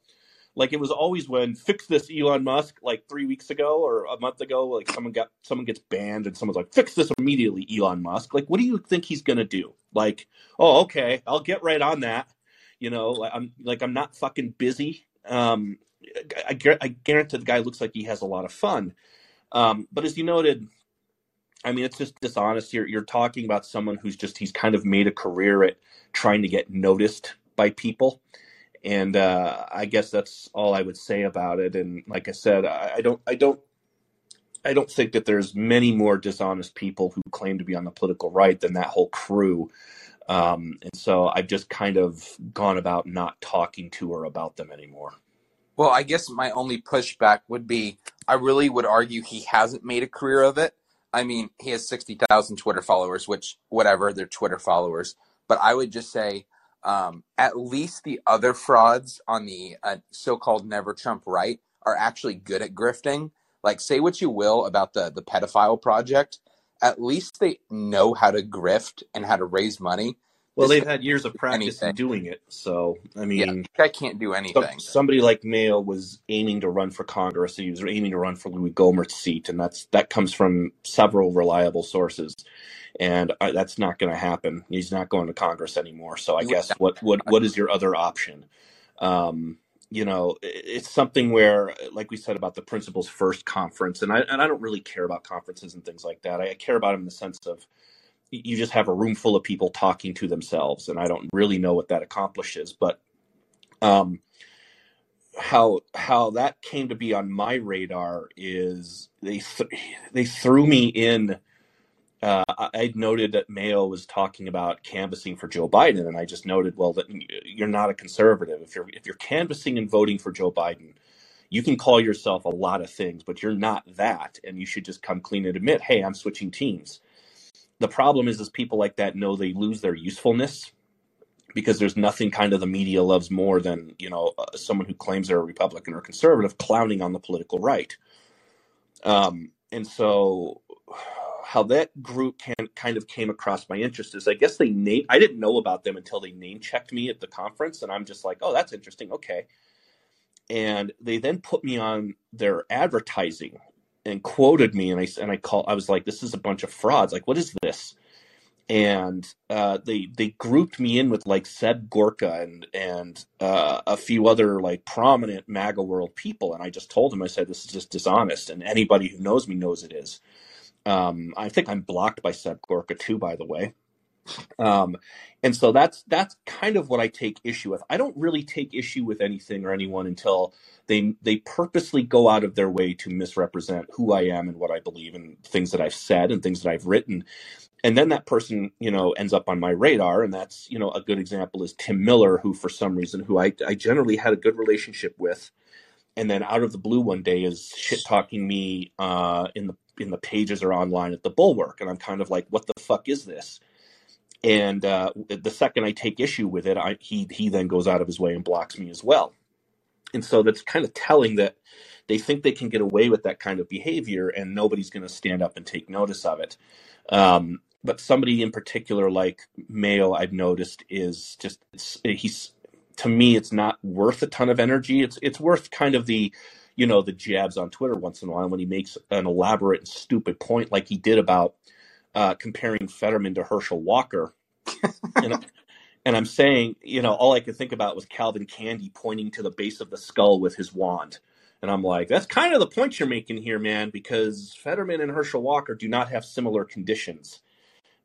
Like it was always when fix this Elon Musk like three weeks ago or a month ago, like someone got someone gets banned and someone's like fix this immediately, Elon Musk. Like what do you think he's gonna do? Like oh okay, I'll get right on that. You know, I'm like I'm not fucking busy. Um, I, I, I guarantee the guy looks like he has a lot of fun. Um, but as you noted, I mean, it's just dishonest. You're you're talking about someone who's just he's kind of made a career at trying to get noticed by people and uh, I guess that's all I would say about it. And like I said, I, I, don't, I don't, I don't think that there's many more dishonest people who claim to be on the political right than that whole crew. Um, and so I've just kind of gone about not talking to her about them anymore. Well, I guess my only pushback would be I really would argue he hasn't made a career of it. I mean, he has 60,000 Twitter followers, which, whatever, they're Twitter followers. But I would just say um, at least the other frauds on the uh, so-called never Trump right are actually good at grifting. Like, say what you will about the the pedophile project, at least they know how to grift and how to raise money. Well, they've had years of practice anything. in doing it. So, I mean, yeah, I can't do anything. somebody like Mayo was aiming to run for Congress. He was aiming to run for Louis Gohmert's seat, and that's that comes from several reliable sources and uh, that's not going to happen. He's not going to Congress anymore. So I guess what what what is your other option? Um, you know, it's something where, like we said about the Principles First conference, and I and I don't really care about conferences and things like that. I care about them in the sense of you just have a room full of people talking to themselves, and I don't really know what that accomplishes, but um, how how that came to be on my radar is they th- they threw me in uh, I noted that Mayo was talking about canvassing for Joe Biden, and I just noted, well, that you're not a conservative. If you're if you're canvassing and voting for Joe Biden, you can call yourself a lot of things, but you're not that, and you should just come clean and admit, hey, I'm switching teams. The problem is, is people like that know they lose their usefulness because there's nothing kind of the media loves more than you know uh, someone who claims they're a Republican or conservative clowning on the political right. Um, and so how that group can kind of came across my interest is I guess they name I didn't know about them until they name checked me at the conference and I'm just like, "Oh, that's interesting. Okay." And they then put me on their advertising and quoted me and I and I call I was like, "This is a bunch of frauds. Like, what is this?" And uh, they they grouped me in with like Seb Gorka and and uh, a few other like prominent MAGA world people, and I just told them I said this is just dishonest, and anybody who knows me knows it is. Um, I think I'm blocked by Seb Gorka too, by the way. Um, and so that's that's kind of what I take issue with. I don't really take issue with anything or anyone until they they purposely go out of their way to misrepresent who I am and what I believe and things that I've said and things that I've written. And then that person, you know, ends up on my radar. And that's, you know, a good example is Tim Miller, who for some reason, who I, I generally had a good relationship with. And then out of the blue one day is shit talking me uh, in the in the pages or online at the Bulwark, and I'm kind of like, what the fuck is this? And uh, the second I take issue with it, I, he he then goes out of his way and blocks me as well. And so that's kind of telling that they think they can get away with that kind of behavior, and nobody's going to stand up and take notice of it. Um, but somebody in particular, like Mayo, I've noticed is just he's to me, it's not worth a ton of energy. It's it's worth kind of the you know, the jabs on Twitter once in a while when he makes an elaborate and stupid point like he did about uh, comparing Fetterman to Herschel Walker. [laughs] and, and I'm saying, you know, all I could think about was Calvin Candie pointing to the base of the skull with his wand. And I'm like, that's kind of the point you're making here, man, because Fetterman and Herschel Walker do not have similar conditions.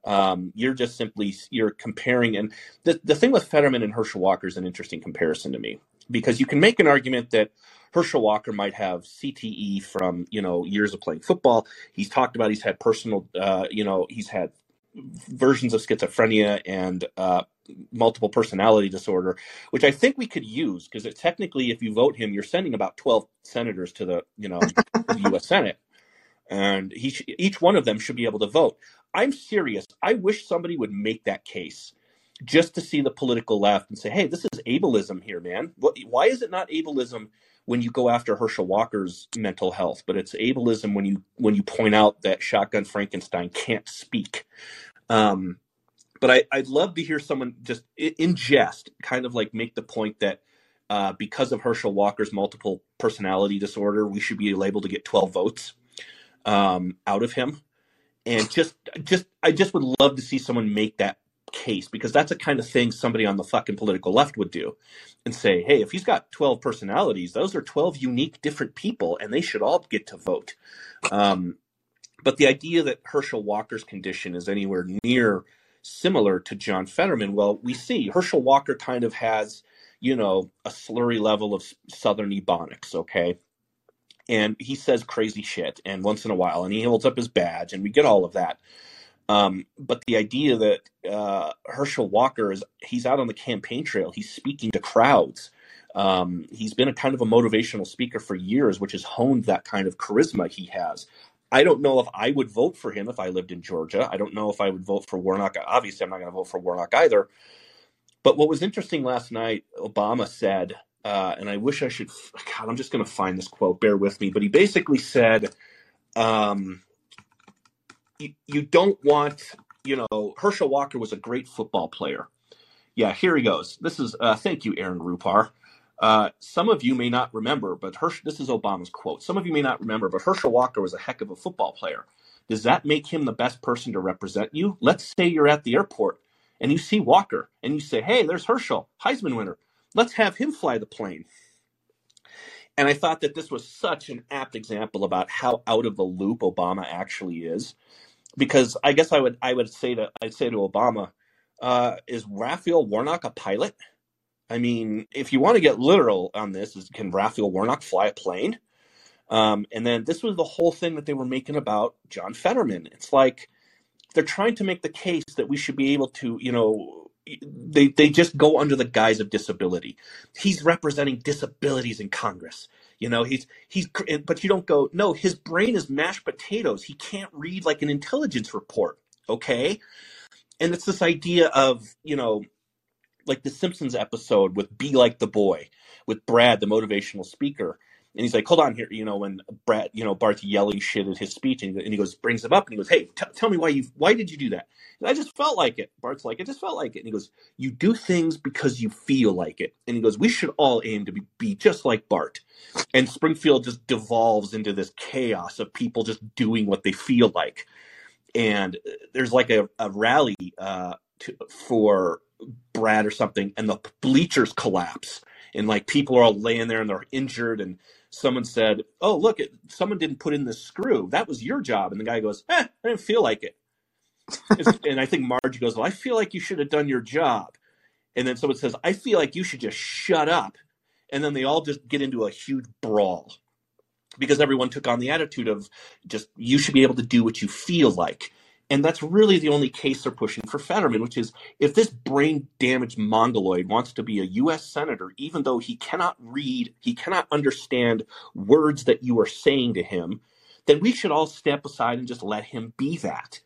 Um, you're just simply you're comparing, and the the thing with Fetterman and Herschel Walker is an interesting comparison to me because you can make an argument that Herschel Walker might have CTE from you know years of playing football. He's talked about he's had personal, uh, you know, he's had versions of schizophrenia and uh, multiple personality disorder, which I think we could use because technically, if you vote him, you're sending about 12 senators to the you know the U.S. Senate, and he sh- each one of them should be able to vote. I'm serious. I wish somebody would make that case just to see the political left and say, "Hey, this is ableism here, man. Why is it not ableism when you go after Herschel Walker's mental health, but it's ableism when you when you point out that Shotgun Frankenstein can't speak. Um, but I, I'd love to hear someone just in jest, kind of like make the point that uh, because of Herschel Walker's multiple personality disorder, we should be able to get 12 votes um, out of him. And just, just, I just would love to see someone make that case because that's the kind of thing somebody on the fucking political left would do and say, hey, if he's got 12 personalities, those are 12 unique different people and they should all get to vote. Um, but the idea that Herschel Walker's condition is anywhere near similar to John Fetterman, well, we see Herschel Walker kind of has, you know, a slurry level of Southern Ebonics, okay? And he says crazy shit and once in a while, and he holds up his badge, and we get all of that. Um, but the idea that uh, Herschel Walker is he's out on the campaign trail, he's speaking to crowds. Um, he's been a kind of a motivational speaker for years, which has honed that kind of charisma he has. I don't know if I would vote for him if I lived in Georgia. I don't know if I would vote for Warnock. Obviously, I'm not going to vote for Warnock either. But what was interesting last night, Obama said, uh, and I wish I should, God, I'm just going to find this quote, bear with me, but he basically said, um, you, don't want, you know, Herschel Walker was a great football player. Yeah, here he goes. This is, uh, thank you, Aaron Rupar. Uh, some of you may not remember, but Hersch, this is Obama's quote. Some of you may not remember, but Herschel Walker was a heck of a football player. Does that make him the best person to represent you? Let's say you're at the airport and you see Walker and you say, hey, there's Herschel, Heisman winner. Let's have him fly the plane. And I thought that this was such an apt example about how out of the loop Obama actually is. Because I guess I would I would say to I'd say to Obama, uh, is Raphael Warnock a pilot? I mean, if you want to get literal on this, is can Raphael Warnock fly a plane? Um, and then this was the whole thing that they were making about John Fetterman. It's like they're trying to make the case that we should be able to, you know, they they just go under the guise of disability. He's representing disabilities in Congress. You know, he's he's eh, but you don't go, no, his brain is mashed potatoes. He can't read like an intelligence report, okay? And it's this idea of, you know, like the Simpsons episode with "Be Like the Boy" with Brad, the motivational speaker, and he's like, "Hold on here," you know, when Brad, you know, Bart's yelling shit at his speech, and, he goes, brings him up, and he goes, "Hey, t- tell me why you, why did you do that?" And I just felt like it. Bart's like, "I just felt like it," and he goes, "You do things because you feel like it," and he goes, "We should all aim to be, be just like Bart." And Springfield just devolves into this chaos of people just doing what they feel like, and uh, there's like a, a rally uh, to, for Brad or something, and the bleachers collapse, and like people are all laying there and they're injured, and someone said, "Oh, look, it, someone didn't put in the screw. That was your job." And the guy goes, "Eh, I didn't feel like it." [laughs] and I think Marge goes, "Well, I feel like you should have done your job." And then someone says, "I feel like you should just shut up." And then they all just get into a huge brawl because everyone took on the attitude of just you should be able to do what you feel like. And that's really the only case they're pushing for Fetterman, which is if this brain damaged mongoloid wants to be a U.S. senator, even though he cannot read, he cannot understand words that you are saying to him, then we should all step aside and just let him be that.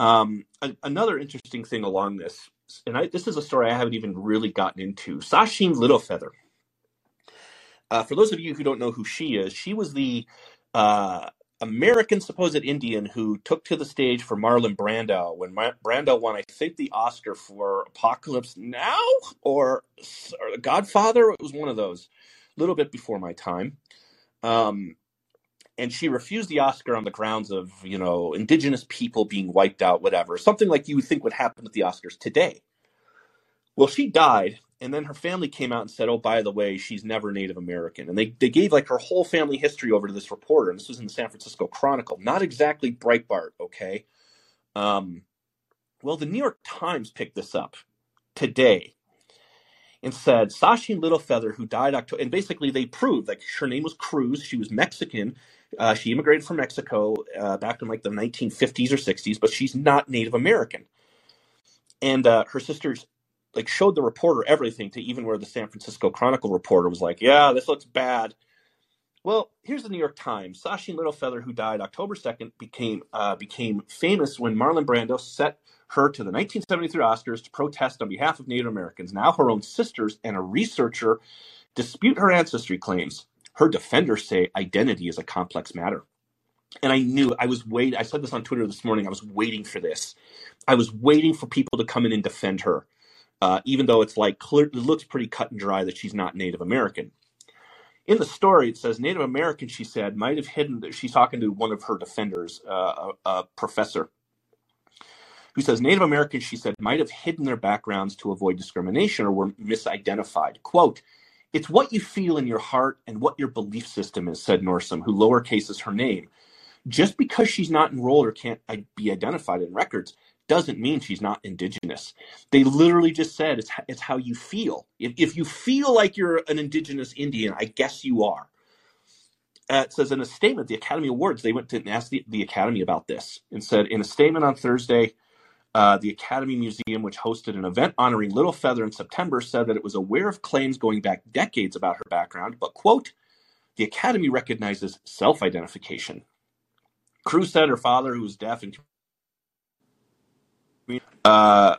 Um, a- another interesting thing along this, and I, this is a story I haven't even really gotten into Sacheen Littlefeather. Uh, for those of you who don't know who she is, she was the uh, American supposed Indian who took to the stage for Marlon Brando when Brando won, I think, the Oscar for Apocalypse Now or, or Godfather. It was one of those, a little bit before my time. Um, and she refused the Oscar on the grounds of, you know, indigenous people being wiped out, whatever, something like you would think would happen with the Oscars today. Well, she died and then her family came out and said, "Oh, by the way, she's never Native American." And they they gave like her whole family history over to this reporter, and this was in the San Francisco Chronicle, not exactly Breitbart, okay? Um, well, the New York Times picked this up today and said Sacheen Littlefeather, who died October, and basically they proved like her name was Cruz, she was Mexican. Uh, she immigrated from Mexico uh, back in like the 1950s or 60s, but she's not Native American. And uh, her sister's like showed the reporter everything to even where the San Francisco Chronicle reporter was like, "Yeah, this looks bad." Well, here's the New York Times. Sacheen Littlefeather, who died October 2nd, became uh, became famous when Marlon Brando set her to the 1973 Oscars to protest on behalf of Native Americans. Now her own sisters and a researcher dispute her ancestry claims. Her defenders say identity is a complex matter. And I knew I was waiting. I said this on Twitter this morning. I was waiting for this. I was waiting for people to come in and defend her uh, even though it's like clear, it looks pretty cut and dry that she's not Native American. In the story, it says Native American, she said, might have hidden. that She's talking to one of her defenders, uh, a, a professor, who says Native Americans, she said, might have hidden their backgrounds to avoid discrimination or were misidentified. Quote, it's what you feel in your heart and what your belief system is, said Norsom, who lowercases her name. Just because she's not enrolled or can't be identified in records doesn't mean she's not indigenous. They literally just said it's, it's how you feel. If, if you feel like you're an indigenous Indian, I guess you are. Uh, it says in a statement, the Academy Awards, they went to and asked the, the Academy about this and said in a statement on Thursday, uh, the Academy Museum, which hosted an event honoring Littlefeather in September, said that it was aware of claims going back decades about her background, but, quote, the Academy recognizes self identification. Cruz said her father, who was deaf and uh,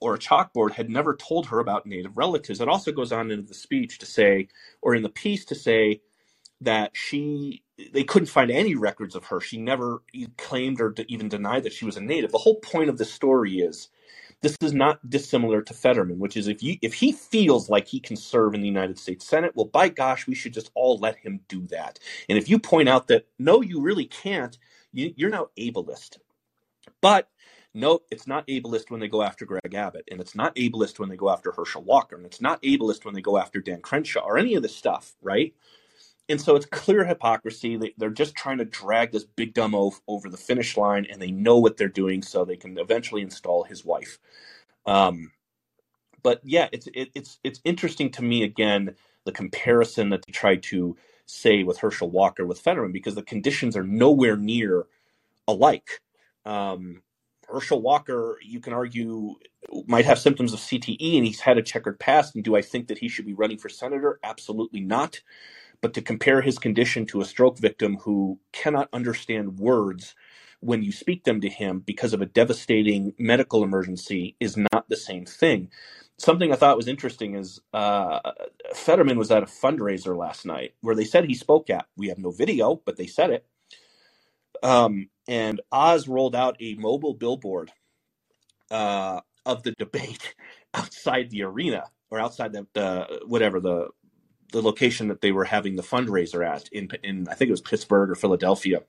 or a chalkboard had never told her about Native relatives. It also goes on in the speech to say, or in the piece to say, that she they couldn't find any records of her. She never claimed or even denied that she was a native. The whole point of the story is this is not dissimilar to Fetterman, which is if you if he feels like he can serve in the United States Senate, well, by gosh, we should just all let him do that. And if you point out that no, you really can't, you, you're now ableist. But no, it's not ableist when they go after Greg Abbott, and it's not ableist when they go after Herschel Walker, and it's not ableist when they go after Dan Crenshaw or any of this stuff, right? And so it's clear hypocrisy. They, they're just trying to drag this big dumb oaf over the finish line, and they know what they're doing, so they can eventually install his wife. Um, but yeah, it's it, it's it's interesting to me again the comparison that they tried to say with Herschel Walker with Fetterman because the conditions are nowhere near alike. Um, Herschel Walker, you can argue, might have symptoms of CTE and he's had a checkered past. And do I think that he should be running for senator? Absolutely not. But to compare his condition to a stroke victim who cannot understand words when you speak them to him because of a devastating medical emergency is not the same thing. Something I thought was interesting is uh, Fetterman was at a fundraiser last night where they said he spoke at. We have no video, but they said it. Um, and Oz rolled out a mobile billboard uh, of the debate [laughs] outside the arena or outside the, the whatever the the location that they were having the fundraiser at in in I think it was Pittsburgh or Philadelphia.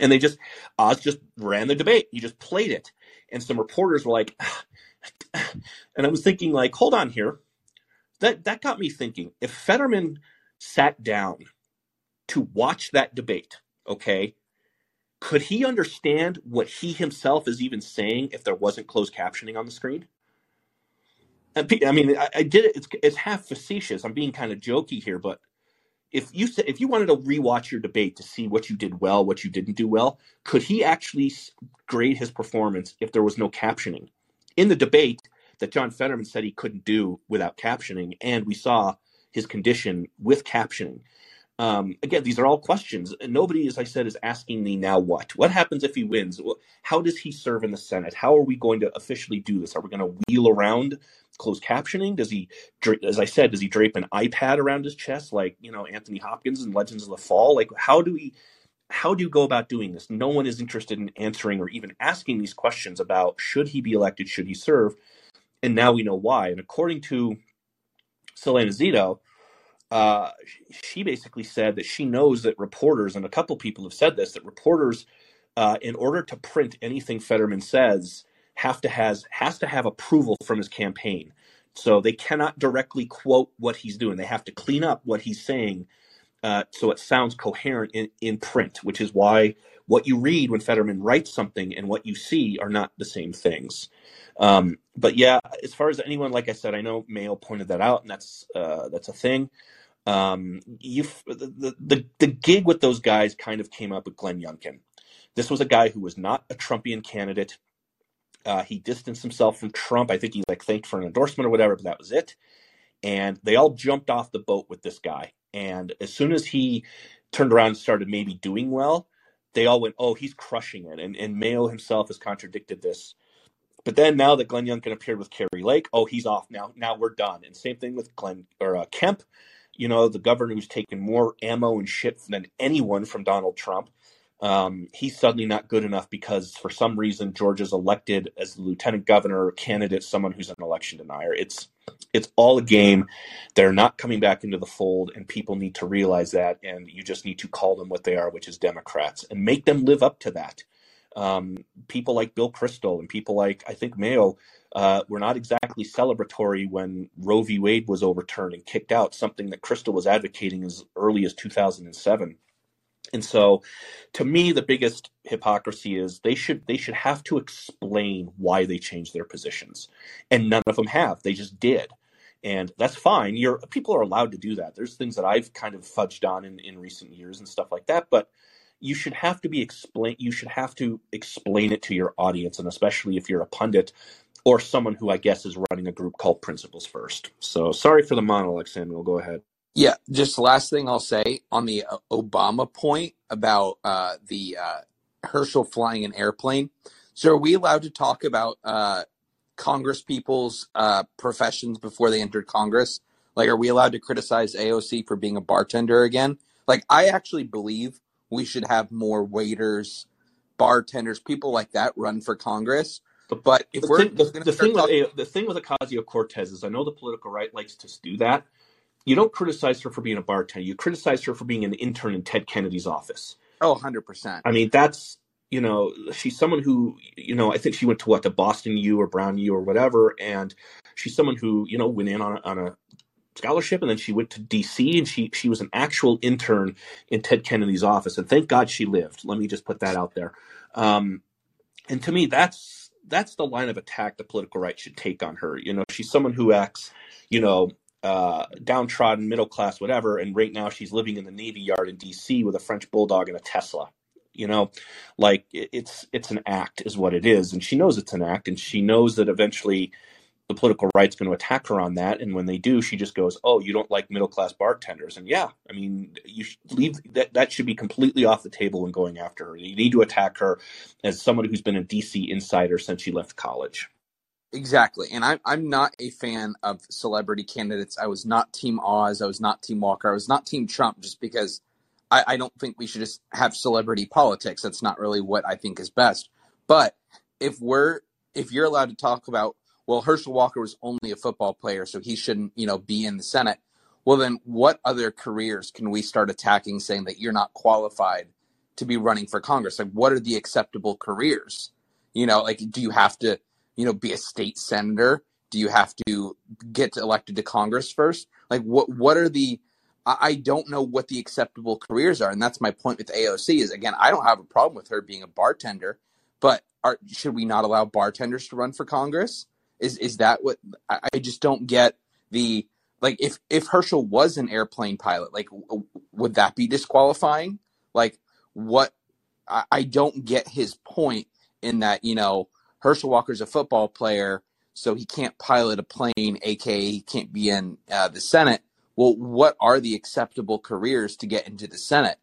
And they just Oz just ran the debate. He just played it. And some reporters were like [sighs] and I was thinking like, hold on here. That that got me thinking. If Fetterman sat down to watch that debate, okay, could he understand what he himself is even saying if there wasn't closed captioning on the screen? I mean, I, I did it. It's, it's half facetious. I'm being kind of jokey here, but if you if you wanted to rewatch your debate to see what you did well, what you didn't do well, could he actually grade his performance if there was no captioning in the debate that John Fetterman said he couldn't do without captioning, and we saw his condition with captioning. Um, again, these are all questions. Nobody, as I said, is asking me now what? What happens if he wins? How does he serve in the Senate? How are we going to officially do this? Are we going to wheel around closed captioning? Does he, as I said, does he drape an iPad around his chest like you know Anthony Hopkins in Legends of the Fall? Like how do we? How do you go about doing this? No one is interested in answering or even asking these questions about should he be elected, should he serve, and now we know why. And according to Salena Zito, uh, she basically said that she knows that reporters, and a couple people have said this, that reporters, uh, in order to print anything Fetterman says, have to has has to have approval from his campaign. So they cannot directly quote what he's doing. They have to clean up what he's saying uh, so it sounds coherent in, in print, which is why what you read when Fetterman writes something and what you see are not the same things. Um, but yeah, as far as anyone, like I said, I know Mayo pointed that out, and that's uh, that's a thing. Um, you the, the the gig with those guys kind of came up with Glenn Youngkin. This was a guy who was not a Trumpian candidate. Uh, he distanced himself from Trump. I think he like thanked for an endorsement or whatever, but that was it. And they all jumped off the boat with this guy. And as soon as he turned around and started maybe doing well, they all went, "Oh, he's crushing it." And and Mayo himself has contradicted this. But then now that Glenn Youngkin appeared with Kari Lake, oh, he's off now. Now we're done. And same thing with Glenn or uh, Kemp you know, the governor who's taken more ammo and shit than anyone from Donald Trump. um, he's suddenly not good enough because for some reason Georgia's elected as the lieutenant governor candidate someone who's an election denier. It's it's all a game. They're not coming back into the fold, and people need to realize that. And you just need to call them what they are, which is Democrats, and make them live up to that. Um, people like Bill Kristol and people like I think Mayo uh, were not exactly celebratory when Roe v. Wade was overturned and kicked out, something that Kristol was advocating as early as 2007. And so, to me, the biggest hypocrisy is they should they should have to explain why they changed their positions, and none of them have. They just did, and that's fine. You're people are allowed to do that. There's things that I've kind of fudged on in, in recent years and stuff like that, but you should have to be explain. You should have to explain it to your audience, and especially if you're a pundit or someone who I guess is running a group called Principles First. So sorry for the monologue, Samuel. Go ahead. Yeah, just last thing I'll say on the uh, Obama point about uh, the uh, Herschel flying an airplane. So, are we allowed to talk about uh, Congress people's uh, professions before they entered Congress? Like, are we allowed to criticize AOC for being a bartender again? Like, I actually believe we should have more waiters, bartenders, people like that run for Congress. But if the we're thing, the, the thing talking- with the thing with Ocasio Cortez is, I know the political right likes to do that you don't criticize her for being a bartender. You criticize her for being an intern in Ted Kennedy's office. Oh, 100%. I mean, that's, you know, she's someone who, you know, I think she went to what, the Boston U or Brown U or whatever. And she's someone who, you know, went in on a, on a scholarship and then she went to DC and she, she was an actual intern in Ted Kennedy's office. And thank God she lived. Let me just put that out there. Um, and to me, that's, that's the line of attack the political right should take on her. You know, she's someone who acts, you know, uh, downtrodden, middle class, whatever. And right now she's living in the Navy Yard in D.C. with a French bulldog and a Tesla. You know, like it's it's an act, is what it is, and she knows it's an act, and she knows that eventually the political right's going to attack her on that. And when they do, she just goes, "Oh, you don't like middle class bartenders?" And yeah, I mean, you leave that that should be completely off the table when going after her. You need to attack her as someone who's been a DC insider since she left college. Exactly. And I'm I'm not a fan of celebrity candidates. I was not Team Oz. I was not Team Walker. I was not Team Trump just because I, I don't think we should just have celebrity politics. That's not really what I think is best. But if we're if you're allowed to talk about well, Herschel Walker was only a football player, so he shouldn't, you know, be in the Senate. Well, then what other careers can we start attacking saying that you're not qualified to be running for Congress? Like, what are the acceptable careers? You know, like, do you have to you know, be a state senator? Do you have to get elected to Congress first? Like, what what are the I don't know what the acceptable careers are, and that's my point with AOC. Is again, I don't have a problem with her being a bartender, but are, should we not allow bartenders to run for Congress? Is is that what I just don't get the like if if Herschel was an airplane pilot, like would that be disqualifying? Like what I, I don't get his point in that you know Herschel Walker's a football player, so he can't pilot a plane, aka he can't be in uh, the Senate. Well, what are the acceptable careers to get into the Senate?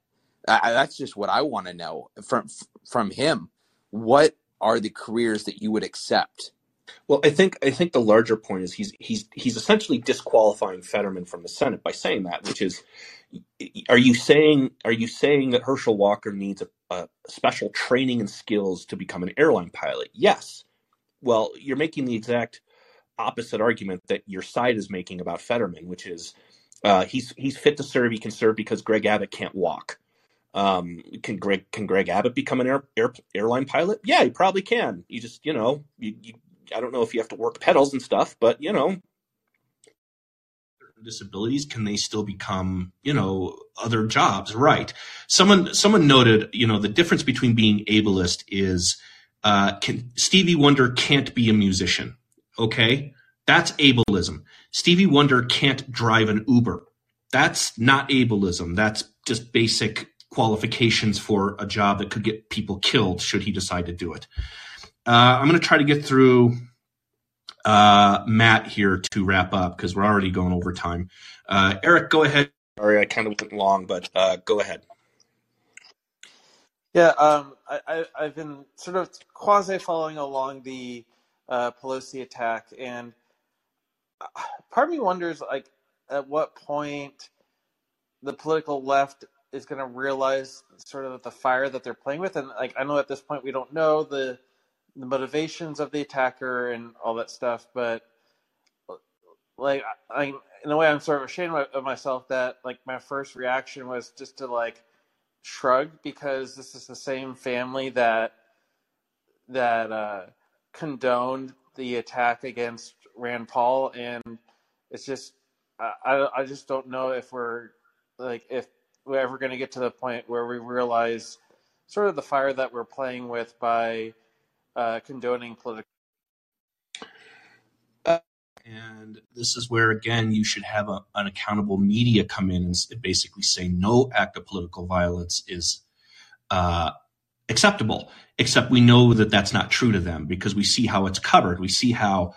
I, that's just what I want to know from from him. What are the careers that you would accept? Well, I think I think the larger point is he's he's he's essentially disqualifying Fetterman from the Senate by saying that, which is, are you saying are you saying that Herschel Walker needs a uh, special training and skills to become an airline pilot? Yes. Well, you're making the exact opposite argument that your side is making about Fetterman, which is uh, he's he's fit to serve. He can serve because Greg Abbott can't walk. Um, can Greg can Greg Abbott become an air, air, airline pilot? Yeah, he probably can. You just you know you, you I don't know if you have to work pedals and stuff, but you know disabilities can they still become you know other jobs? Right. Someone someone noted you know the difference between being ableist is uh, can stevie wonder can't be a musician. Okay? That's ableism. Stevie wonder can't drive an uber. That's not ableism. That's just basic qualifications for a job that could get people killed should he decide to do it. Uh, i'm going to try to get through uh, Matt here to wrap up because we're already going over time. Uh, Eric, go ahead. Sorry, I kind of went long, but uh, go ahead. Yeah, um, I, have been sort of quasi following along the uh, Pelosi attack, and uh, part of me wonders, like, at what point the political left is going to realize sort of the fire that they're playing with, and like I know at this point we don't know the the motivations of the attacker and all that stuff, but like I, in a way, I'm sort of ashamed of myself that like my first reaction was just to like shrug because this is the same family that that uh, condoned the attack against Rand Paul, and it's just I I just don't know if we're like if we're ever going to get to the point where we realize sort of the fire that we're playing with by uh, condoning political. And this is where, again, you should have a, an accountable media come in and basically say no act of political violence is uh, acceptable. Except we know that that's not true to them because we see how it's covered. We see how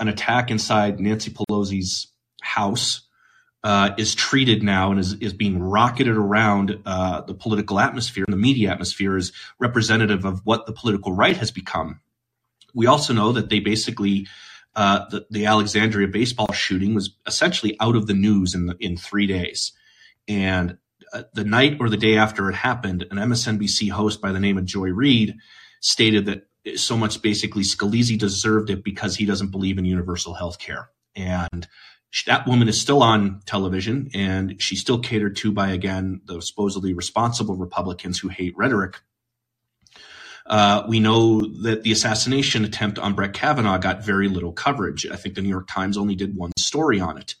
an attack inside Nancy Pelosi's house uh, is treated now and is, is being rocketed around uh, the political atmosphere and the media atmosphere is representative of what the political right has become. We also know that they basically uh, the, the, Alexandria baseball shooting was essentially out of the news in the, in three days, and uh, the night or the day after it happened, an MSNBC host by the name of Joy Reid stated that so much basically Scalise deserved it because he doesn't believe in universal health care, and that woman is still on television and she's still catered to by again the supposedly responsible Republicans who hate rhetoric uh, we know that the assassination attempt on Brett Kavanaugh got very little coverage. I think the New York Times only did one story on it.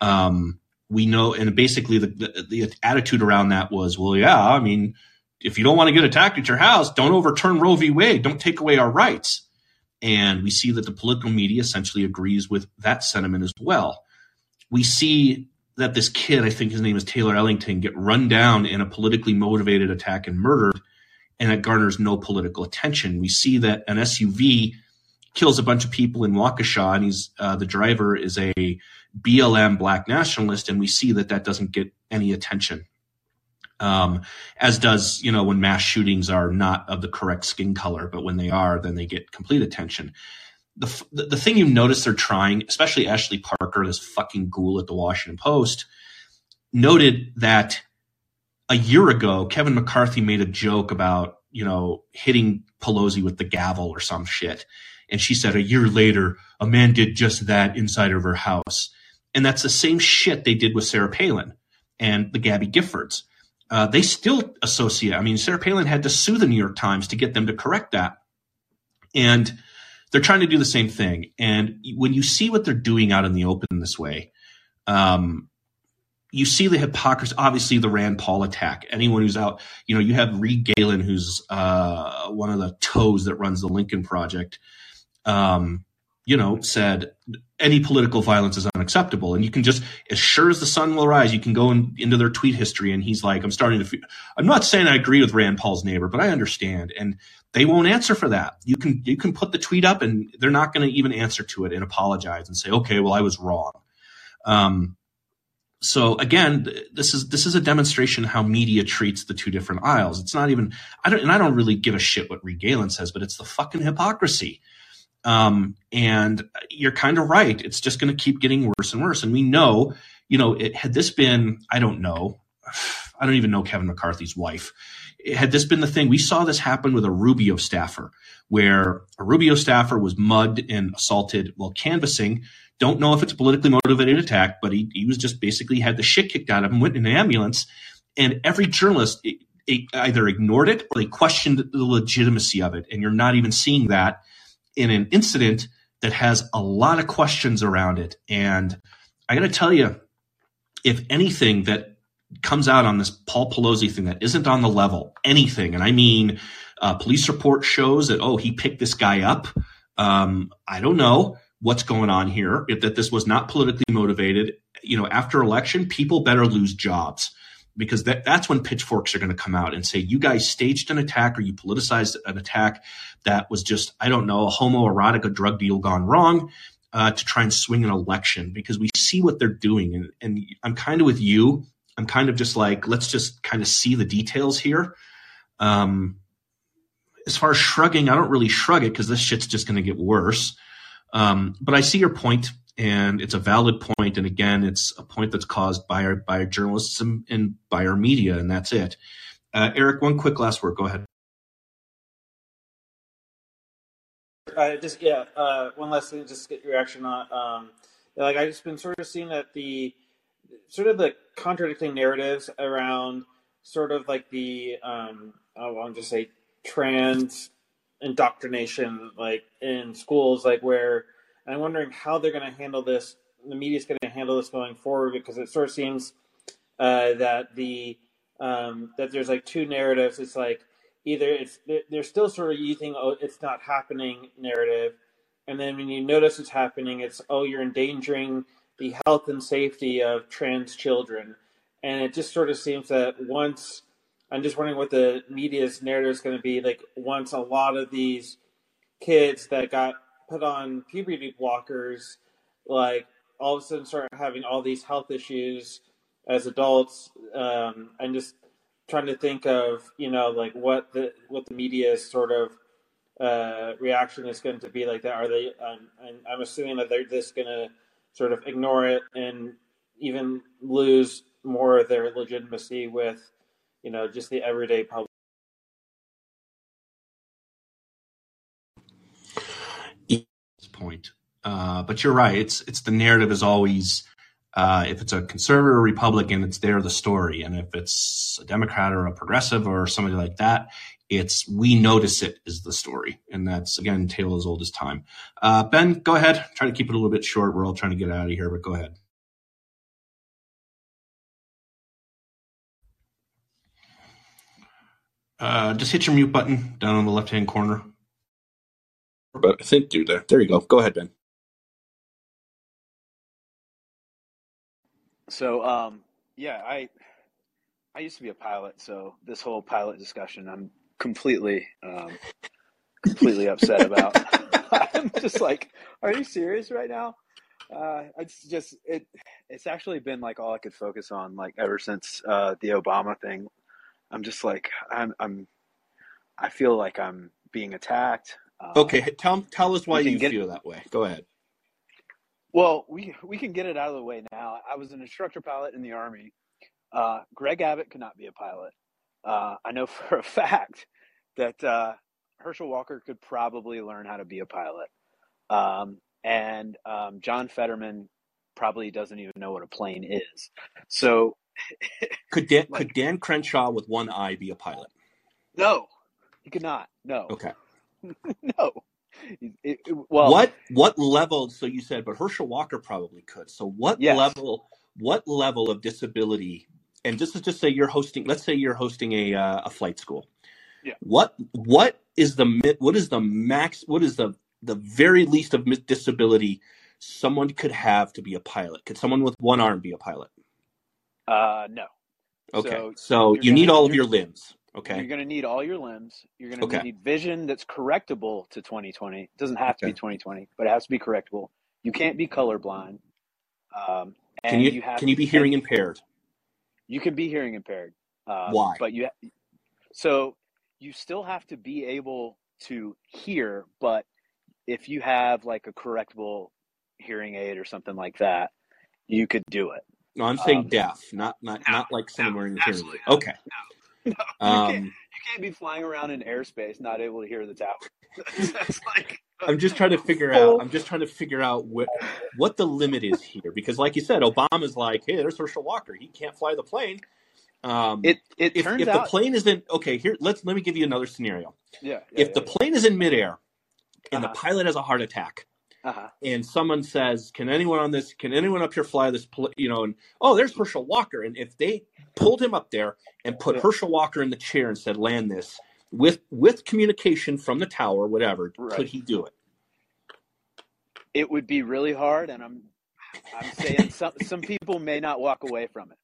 Um, we know, and basically the, the, the attitude around that was, well, yeah, I mean, if you don't want to get attacked at your house, don't overturn Roe v. Wade. Don't take away our rights. And we see that the political media essentially agrees with that sentiment as well. We see that this kid, I think his name is Taylor Ellington, get run down in a politically motivated attack and murdered and it garners no political attention. We see that an SUV kills a bunch of people in Waukesha, and he's uh, the driver is a BLM black nationalist, and we see that that doesn't get any attention. Um, as does you know when mass shootings are not of the correct skin color, but when they are, then they get complete attention. The, the, the thing you notice they're trying, especially Ashley Parker, this fucking ghoul at the Washington Post, noted that a year ago, Kevin McCarthy made a joke about, you know, hitting Pelosi with the gavel or some shit. And she said a year later, a man did just that inside of her house. And that's the same shit they did with Sarah Palin and the Gabby Giffords. Uh, they still associate. I mean, Sarah Palin had to sue the New York Times to get them to correct that. And they're trying to do the same thing. And when you see what they're doing out in the open this way, um, you see the hypocrisy. Obviously, the Rand Paul attack. Anyone who's out, you know, you have Reed Galen, who's uh, one of the toes that runs the Lincoln Project. Um, you know, said any political violence is unacceptable, and you can just, as sure as the sun will rise, you can go in, into their tweet history, and he's like, "I'm starting to." I'm not saying I agree with Rand Paul's neighbor, but I understand, and they won't answer for that. You can you can put the tweet up, and they're not going to even answer to it and apologize and say, "Okay, well, I was wrong." Um, so again, this is this is a demonstration how media treats the two different aisles. It's not even I don't and I don't really give a shit what Reed Galen says, but it's the fucking hypocrisy. Um, and you're kind of right. It's just going to keep getting worse and worse. And we know, you know, it, had this been, I don't know, [sighs] I don't even know Kevin McCarthy's wife. Had this been the thing, we saw this happen with a Rubio staffer, where a Rubio staffer was mugged and assaulted while canvassing don't know if it's a politically motivated attack, but he, he was just basically had the shit kicked out of him, went in an ambulance, and every journalist it, it either ignored it or they questioned the legitimacy of it. And you're not even seeing that in an incident that has a lot of questions around it. And I got to tell you, if anything that comes out on this Paul Pelosi thing that isn't on the level, anything, and I mean, uh, police report shows that, oh, he picked this guy up. Um, I don't know what's going on here, if that this was not politically motivated. You know, after election, people better lose jobs because that, that's when pitchforks are going to come out and say, you guys staged an attack or you politicized an attack that was just, I don't know, a homoerotic, a drug deal gone wrong uh, to try and swing an election because we see what they're doing. And, and I'm kind of with you. I'm kind of just like, let's just kind of see the details here. Um, as far as shrugging, I don't really shrug it because this shit's just going to get worse. Um, but I see your point, and it's a valid point. And again, it's a point that's caused by our by our journalists and, and by our media, and that's it. Uh, Eric, one quick last word. Go ahead. Uh, just yeah, uh, one last thing, just get your reaction on. Um, like I've just been sort of seeing that the sort of the contradicting narratives around sort of like the um, I want to just say trans indoctrination, like in schools, like where I'm wondering how they're going to handle this. The media is going to handle this going forward because it sort of seems uh, that the um, that there's like two narratives. It's like either it's they're still sort of using oh it's not happening narrative, and then when you notice it's happening, it's oh you're endangering the health and safety of trans children, and it just sort of seems that once I'm just wondering what the media's narrative is going to be like once a lot of these kids that got put on puberty blockers, like all of a sudden start having all these health issues as adults. Um, just trying to think of you know like what the what the media's sort of uh, reaction is going to be like that. Are they? Um, and I'm assuming that they're just going to sort of ignore it and even lose more of their legitimacy with you know just the everyday public. Point, uh, but you're right. It's it's the narrative is always uh, if it's a conservative or Republican, it's there the story, and if it's a Democrat or a progressive or somebody like that, it's we notice it is the story, and that's again tale as old as time. Uh, ben, go ahead. Try to keep it a little bit short. We're all trying to get out of here, but go ahead. Uh, just hit your mute button down on the left hand corner. But I think, dude, there. There you go. Go ahead, Ben. So, um, yeah, I I used to be a pilot, so this whole pilot discussion, I'm completely um, completely upset about. [laughs] I'm just like, are you serious right now? Uh, it's just it. It's actually been like all I could focus on, like ever since uh, the Obama thing. I'm just like, I'm, I'm, I feel like I'm being attacked. Uh, okay, tell tell us why you get, feel that way. Go ahead. Well, we we can get it out of the way now. I was an instructor pilot in the Army. Uh, Greg Abbott could not be a pilot. Uh, I know [laughs] for a fact that uh, Herschel Walker could probably learn how to be a pilot. Um, and um, John Fetterman probably doesn't even know what a plane is. So, [laughs] could Dan, like, could Dan Crenshaw with one eye be a pilot? No, he could not. No. Okay. [laughs] no. It, it, well, what what level? So you said, but Herschel Walker probably could. So what yes. level? What level of disability? And just just say you're hosting. Let's say you're hosting a uh, a flight school. Yeah. What what is the what is the max? What is the the very least of disability someone could have to be a pilot? Could someone with one arm be a pilot? Uh, no. Okay, so, so you need all of your limbs. Okay. You're going to need all your limbs. You're going to okay. need vision that's correctable to 2020. It doesn't have to okay. be 2020, but it has to be correctable. You can't be colorblind. Um, can you, you can you be hearing impaired? You can be hearing impaired. Uh, Why? But you so you still have to be able to hear, but if you have like a correctable hearing aid or something like that, you could do it. No, I'm saying um, deaf, not not no, not like someone no, wearing a hearing aid. Okay. [laughs] No, you, um, can't, you can't be flying around in airspace not able to hear the tower. [laughs] That's like. I'm just trying to figure out. I'm just trying to figure out what what the limit is here, because, like you said, Obama's like, "Hey, there's Herschel Walker. He can't fly the plane." Um, it it if, turns if out the plane is in okay, here let's let me give you another scenario. Yeah. yeah if yeah, the yeah. plane is in midair and uh-huh. the pilot has a heart attack, uh-huh. and someone says, "Can anyone on this? Can anyone up here fly this? Pl-? You know?" And oh, there's Herschel Walker. And if they pulled him up there and put. Herschel Walker in the chair and said, "Land this," with with communication from the tower, whatever, right. could he do it? It would be really hard, and I'm I'm saying some some people may not walk away from it.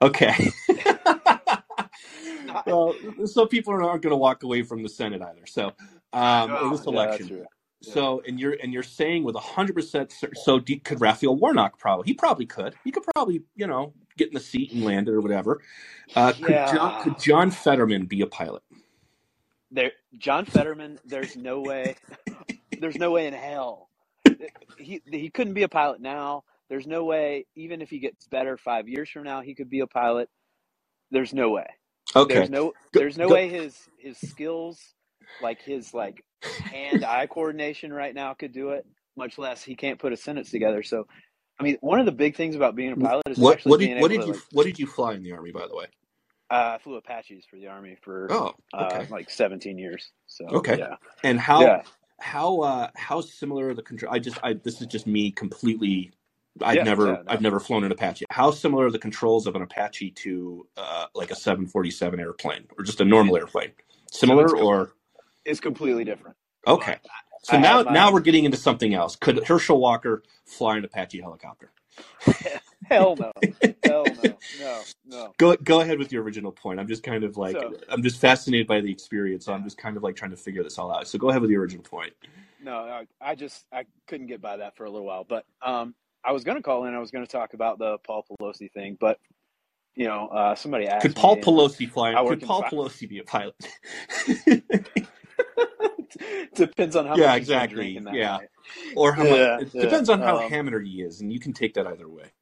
Okay. [laughs] well, some people aren't going to walk away from the Senate either. So, um, oh, this election. Yeah, so, and you're and you're saying with hundred percent. So, could Raphael Warnock probably? He probably could. He could probably, you know, get in the seat and land it or whatever. Uh, could, yeah. John, could John Fetterman be a pilot? There, John Fetterman. There's no way. there's no way in hell he he couldn't be a pilot now. There's no way, even if he gets better five years from now, he could be a pilot. There's no way. Okay. There's no there's no go- way his his skills, like his like hand [laughs] eye coordination right now could do it. Much less he can't put a sentence together. So, I mean, one of the big things about being a pilot is What actually what being did what able did to you like. what did you fly in the army by the way? Uh, I flew Apaches for the army for Oh, uh, like 17 years. So Okay. yeah, And how yeah, how uh how similar are the control? I just I this is just me completely. I've yeah, never. No, I've never flown an Apache. How similar are the controls of an Apache to uh, like a 747 airplane or just a normal airplane? Similar com- or it's completely different. okay? So I now my now we're getting into something else. Could Herschel Walker fly an Apache helicopter? [laughs] hell no, hell no, no, no. Go go ahead with your original point. I'm just kind of like So I'm just fascinated by the experience. So I'm just kind of like trying to figure this all out. So go ahead with your original point. no, I, I just I couldn't get by that for a little while. But um, I was going to call in. I was going to talk about the Paul Pelosi thing, but you know, uh, somebody asked Could Paul. Pelosi fly? Could Paul fi- Pelosi be a pilot? [laughs] [laughs] Depends on how yeah, much exactly. that Yeah, night. or how Yeah, much? It yeah. depends on how Um, hammered he is, and you can take that either way.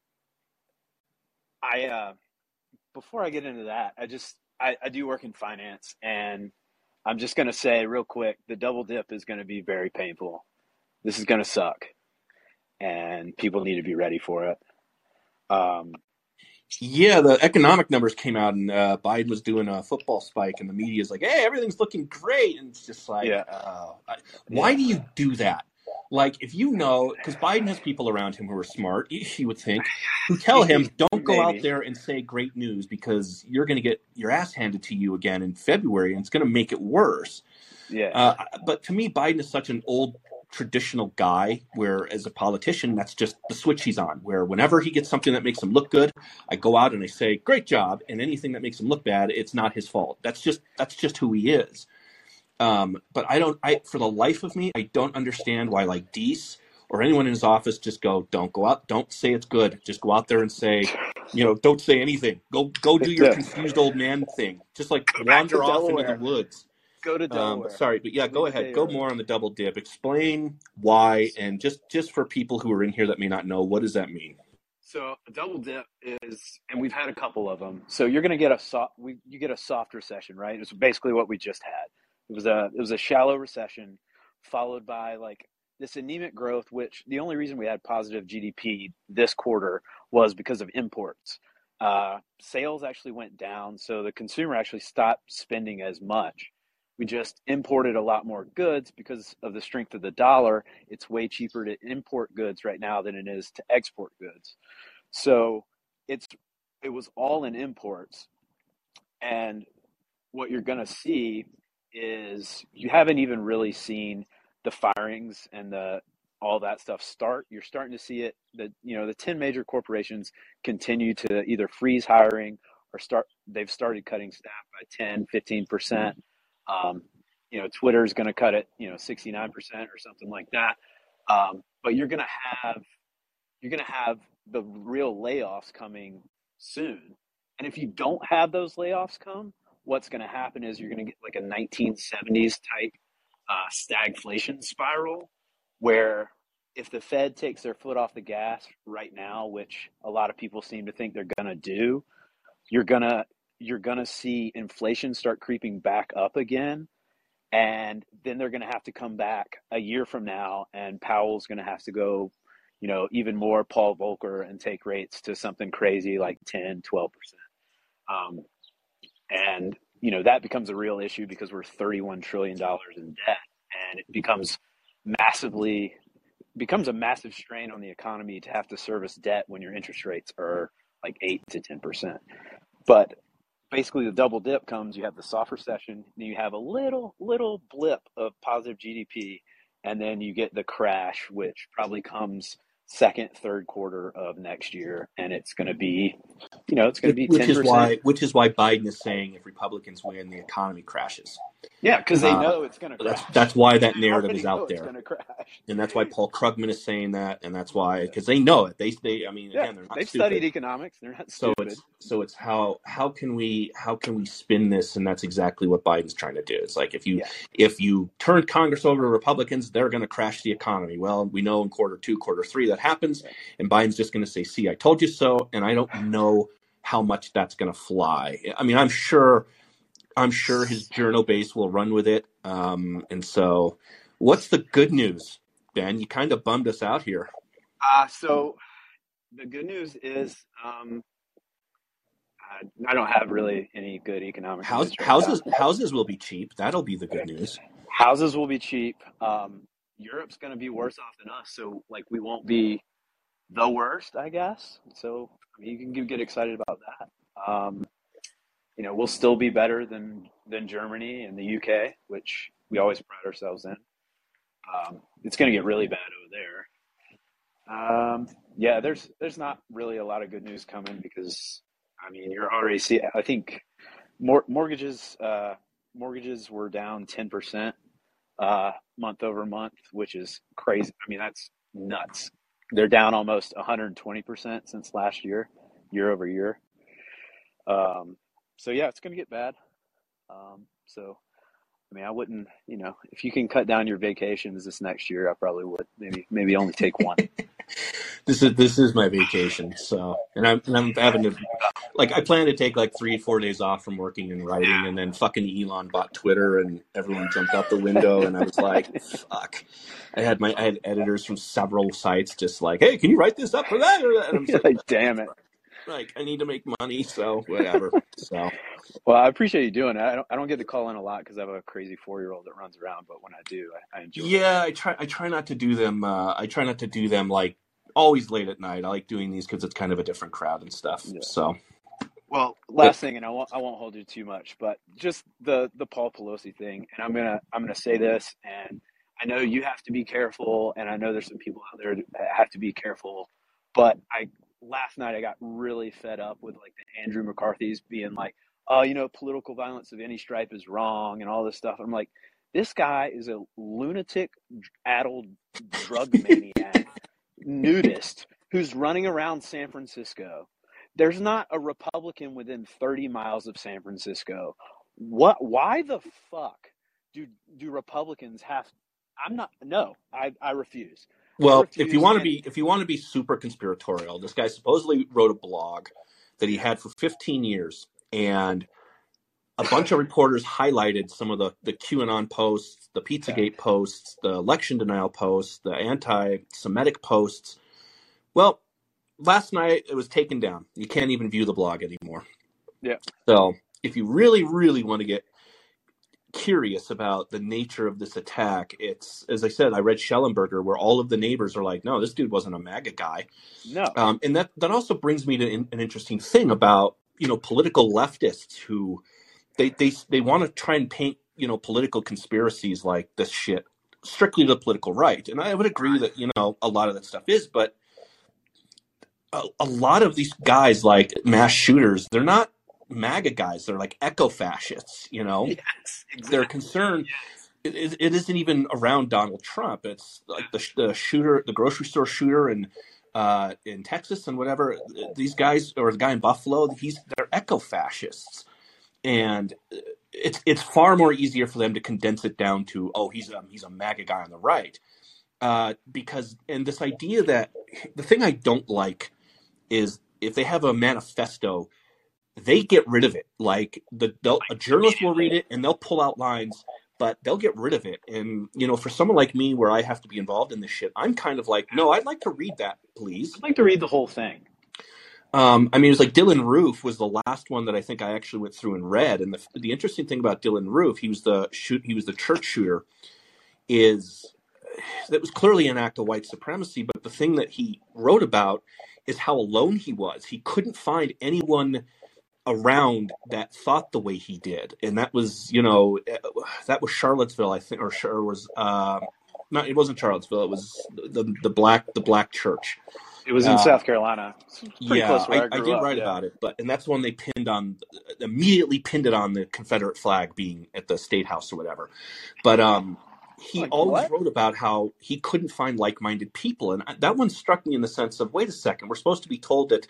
I uh, before I get into that, I just I, I do work in finance, and I'm just going to say real quick, the double dip is going to be very painful. This is going to suck, and people need to be ready for it. Um, Yeah, the economic numbers came out, and uh, Biden was doing a football spike, and the media's like, "Hey, everything's looking great," and it's just like, yeah, uh, why yeah, do you do that? Like, if you know, because Biden has people around him who are smart, you would think, who tell him, [laughs] "Don't go out there and say great news because you're going to get your ass handed to you again in February, and it's going to make it worse." Yeah, Uh, but to me, Biden is such an old traditional guy where as a politician that's just the switch he's on where whenever he gets something that makes him look good i go out and i say great job and anything that makes him look bad it's not his fault. That's just that's just who he is. Um, but i don't i for the life of me i don't understand why like Deese or anyone in his office just go don't go out don't say it's good. Just go out there and say you know don't say anything. Go go do your yeah. confused old man thing. Just like Go wander off into the woods Go to um, Delaware. but sorry, but yeah, go Leave ahead. Go early. more on the double dip. Explain why, and just just for people who are in here that may not know, what does that mean? So a double dip is, and we've had a couple of them. So you're going to get a soft, we, you get a soft recession, right? It's basically what we just had. It was a, it was a shallow recession, followed by like this anemic growth. Which the only reason we had positive GDP this quarter was because of imports. Uh, sales actually went down, so the consumer actually stopped spending as much. We just imported a lot more goods because of the strength of the dollar. It's way cheaper to import goods right now than it is to export goods. So it's it was all in imports. And what you're going to see is you haven't even really seen the firings and the all that stuff start. You're starting to see it that you know the 10 major corporations continue to either freeze hiring or start they've started cutting staff by 10, 15%. Um, you know, Twitter is going to cut it, you know, 69% or something like that. Um, but you're going to have you're going to have the real layoffs coming soon. And if you don't have those layoffs come, what's going to happen is you're going to get like a 1970s type uh, stagflation spiral where if the Fed takes their foot off the gas right now, which a lot of people seem to think they're going to do, you're going to you're going to see inflation start creeping back up again and then they're going to have to come back a year from now and Powell's going to have to go you know even more Paul Volcker and take rates to something crazy like 10 12% um, and you know that becomes a real issue because we're 31 trillion dollars in debt and it becomes massively becomes a massive strain on the economy to have to service debt when your interest rates are like 8 to 10% but basically the double dip comes you have the soft recession then you have a little little blip of positive gdp and then you get the crash which probably comes second third quarter of next year and it's going to be you know, it's going to be which ten is why which is why Biden is saying if Republicans win, the economy crashes. Yeah, because they Uh, know it's going to That's crash. that's why that narrative is out there, and that's why Paul Krugman is saying that, and that's why because they know it. They they I mean Yeah, again they're not they've stupid. studied economics. They're not So stupid. it's so it's how how can we how can we spin this and that's exactly what Biden's trying to do. It's like if you Yeah. if you turn Congress over to Republicans, they're going to crash the economy. Well, we know in quarter 2, quarter 3 that happens and Biden's just going to say, "See, I told you so." And I don't know how much that's going to fly. I mean, I'm sure I'm sure his journal base will run with it. Um and so what's the good news? Ben, you kind of bummed us out here. Uh, so the good news is um, I, I don't have really any good economic House, right houses now. houses will be cheap. That'll be the good news. Houses will be cheap. Um, Europe's going to be worse off than us, so like we won't be the worst, I guess. So you can get excited about that. Um, you know, we'll still be better than than Germany and the UK, which we always pride ourselves in. Um, it's going to get really bad over there. Um, yeah, there's there's not really a lot of good news coming because I mean you're already see. I think mor- mortgages uh, mortgages were down ten percent uh, month over month, which is crazy. I mean that's nuts. They're down almost 120 percent since last year, year over year. Um, so yeah, it's going to get bad. Um, so I mean, I wouldn't, you know, if you can cut down your vacations this next year, I probably would. Maybe maybe only take one. [laughs] this is this is my vacation. So, and I'm and I'm having to like I plan to take like three four days off from working and writing, and then fucking Elon bought Twitter, and everyone jumped out the window, and I was like, fuck. I had my I had editors from several sites just like, hey, can you write this up for that? And I'm just like, [laughs] like, damn it. Like I need to make money, so whatever. [laughs] So Well, I appreciate you doing it. I don't, I don't get to call in a lot because I have a crazy four year old that runs around, but when I do, I, I enjoy it. yeah, I try I try not to do them. Uh, I try not to do them like always late at night. I like doing these because it's kind of a different crowd and stuff. Yeah. So, Well, but last thing, and I won't I won't hold you too much, but just the the Paul Pelosi thing, and I'm gonna I'm gonna say this, and I know you have to be careful, and I know there's some people out there that have to be careful, but I last night I got really fed up with like the Andrew McCarthy's being like, oh, you know, political violence of any stripe is wrong, and all this stuff. I'm like, this guy is a lunatic, addled drug [laughs] maniac, nudist who's running around San Francisco. There's not a Republican within 30 miles of San Francisco. What? Why the fuck do do Republicans have? I'm not. No, I I refuse. Well, if you want to be if you want to be super conspiratorial, this guy supposedly wrote a blog that he had for 15 years, and a bunch of reporters highlighted some of the the QAnon posts, the PizzaGate posts, the election denial posts, the anti-Semitic posts. Well, last night it was taken down. You can't even view the blog anymore. yeah, So, if you really, really want to get curious about the nature of this attack, it's as I said, I read Shellenberger, where all of the neighbors are like, "No, this dude wasn't a MAGA guy," no, um, and that that also brings me to in, an interesting thing about you know political leftists who they they they want to try and paint you know political conspiracies like this shit strictly to the political right, and I would agree that you know a lot of that stuff is, but a, a lot of these guys like mass shooters, they're not MAGA guys. They're like eco fascists. You know, yes, exactly. their concern it, it, it isn't even around Donald Trump. It's like the, the shooter, the grocery store shooter in uh, in Texas and whatever. These guys, or the guy in Buffalo, he's they're eco fascists, and it's it's far more easier for them to condense it down to oh he's a he's a MAGA guy on the right, uh, because and this idea that the thing I don't like is if they have a manifesto they get rid of it. Like the a journalist will read it and they'll pull out lines, but they'll get rid of it. And you know, for someone like me, where I have to be involved in this shit, I'm kind of like, no, I'd like to read that, please. I'd like to read the whole thing. Um, I mean, it was like Dylann Roof was the last one that I think I actually went through and read. And the the interesting thing about Dylann Roof, he was the shoot, he was the church shooter, is that was clearly an act of white supremacy. But the thing that he wrote about is how alone he was. He couldn't find anyone around that thought the way he did, and that was, you know, eh, that was Charlottesville, I think, or, or was uh, not. It wasn't Charlottesville. It was the the black the black church. It was in Uh, South Carolina. Yeah, I, I, I did up. write yeah. about it, but and that's when they pinned on immediately pinned it on the Confederate flag being at the state house or whatever. But um, he Like always what? wrote about how he couldn't find like-minded people, and I- that one struck me in the sense of wait a second, we're supposed to be told that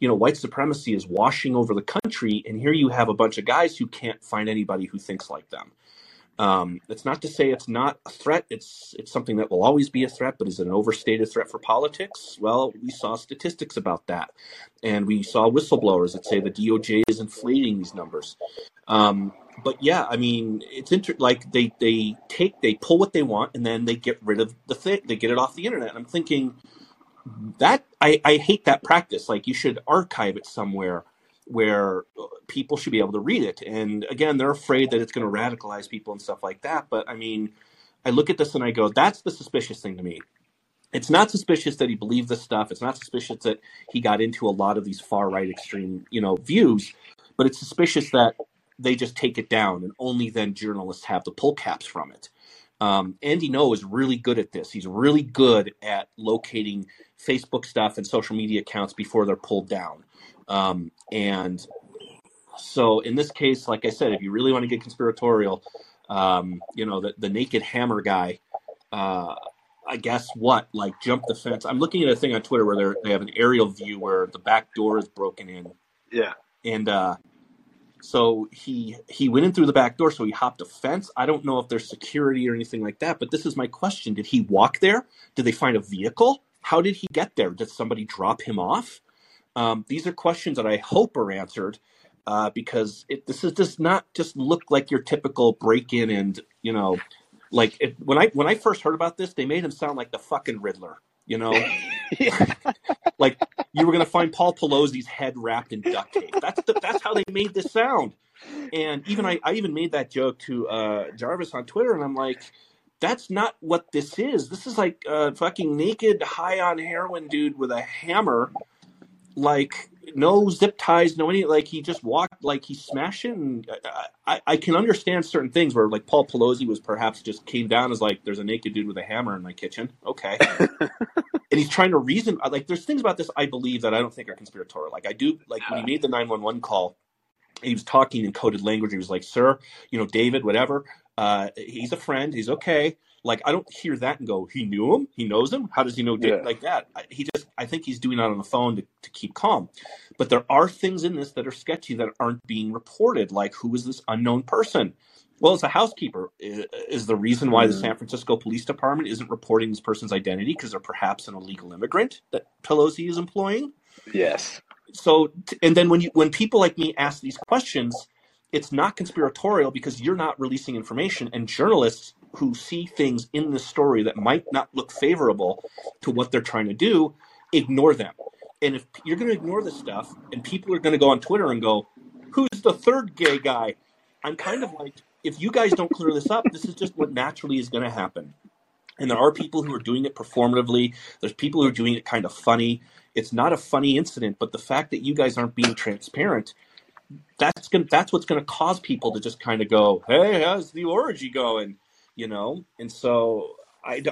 you know white supremacy is washing over the country, and here you have a bunch of guys who can't find anybody who thinks like them. Um, it's not to say it's not a threat. It's it's something that will always be a threat, but is it an overstated threat for politics? Well, we saw statistics about that, and we saw whistleblowers that say the DOJ is inflating these numbers. Um, but yeah, I mean, it's inter- like they they take they pull what they want and then they get rid of the thing. They get it off the internet. And I'm thinking that I I hate that practice. Like you should archive it somewhere where people should be able to read it. And again, they're afraid that it's going to radicalize people and stuff like that. But I mean, I look at this and I go, that's the suspicious thing to me. It's not suspicious that he believed this stuff. It's not suspicious that he got into a lot of these far right extreme, you know, views. But it's suspicious that they just take it down and only then journalists have the pull caps from it. Um, Andy Ngo is really good at this. He's really good at locating Facebook stuff and social media accounts before they're pulled down. Um, and so in this case, like I said, if you really want to get conspiratorial, um, you know, the, the naked hammer guy, uh, I guess what, like jump the fence. I'm looking at a thing on Twitter where they're, have an aerial view where the back door is broken in Yeah. and uh, so he he went in through the back door. So he hopped a fence. I don't know if there's security or anything like that. But this is my question: Did he walk there? Did they find a vehicle? How did he get there? Did somebody drop him off? Um, these are questions that I hope are answered uh, because it, this is does not just look like your typical break in and you know, like it, when I when I first heard about this, they made him sound like the fucking Riddler. You know, [laughs] [laughs] like you were going to find Paul Pelosi's head wrapped in duct tape. That's the, that's how they made this sound. And even I, I even made that joke to uh, Jarvis on Twitter, and I'm like, that's not what this is. This is like a fucking naked, high on heroin dude with a hammer, like no zip ties, no any. Like he just walked, like he smashed it. And uh, I, I, I can understand certain things where like Paul Pelosi was perhaps just came down as like, there's a naked dude with a hammer in my kitchen. Okay [laughs] and he's trying to reason uh, like there's things about this i believe that i don't think are conspiratorial like i do like when he made the 911 call he was talking in coded language he was like sir you know david whatever uh he's a friend he's okay like i don't hear that and go he knew him he knows him how does he know David? Yeah. like that I- he just i think he's doing that on the phone to, to keep calm but there are things in this that are sketchy that aren't being reported like who is this unknown person well, as a housekeeper, is the reason why the Mhm. San Francisco Police Department isn't reporting this person's identity because they're perhaps an illegal immigrant that Pelosi is employing. Yes. So, and then when you when people like me ask these questions, it's not conspiratorial because you're not releasing information, and journalists who see things in the story that might not look favorable to what they're trying to do ignore them. And if you're going to ignore this stuff, and people are going to go on Twitter and go, "Who's the third gay guy?" I'm kind of like, if you guys don't clear this up, this is just what naturally is going to happen. And there are people who are doing it performatively. There's people who are doing it kind of funny. It's not a funny incident, but the fact that you guys aren't being transparent, that's gonna that's what's to cause people to just kind of go, "Hey, how's the orgy going?" You know. And so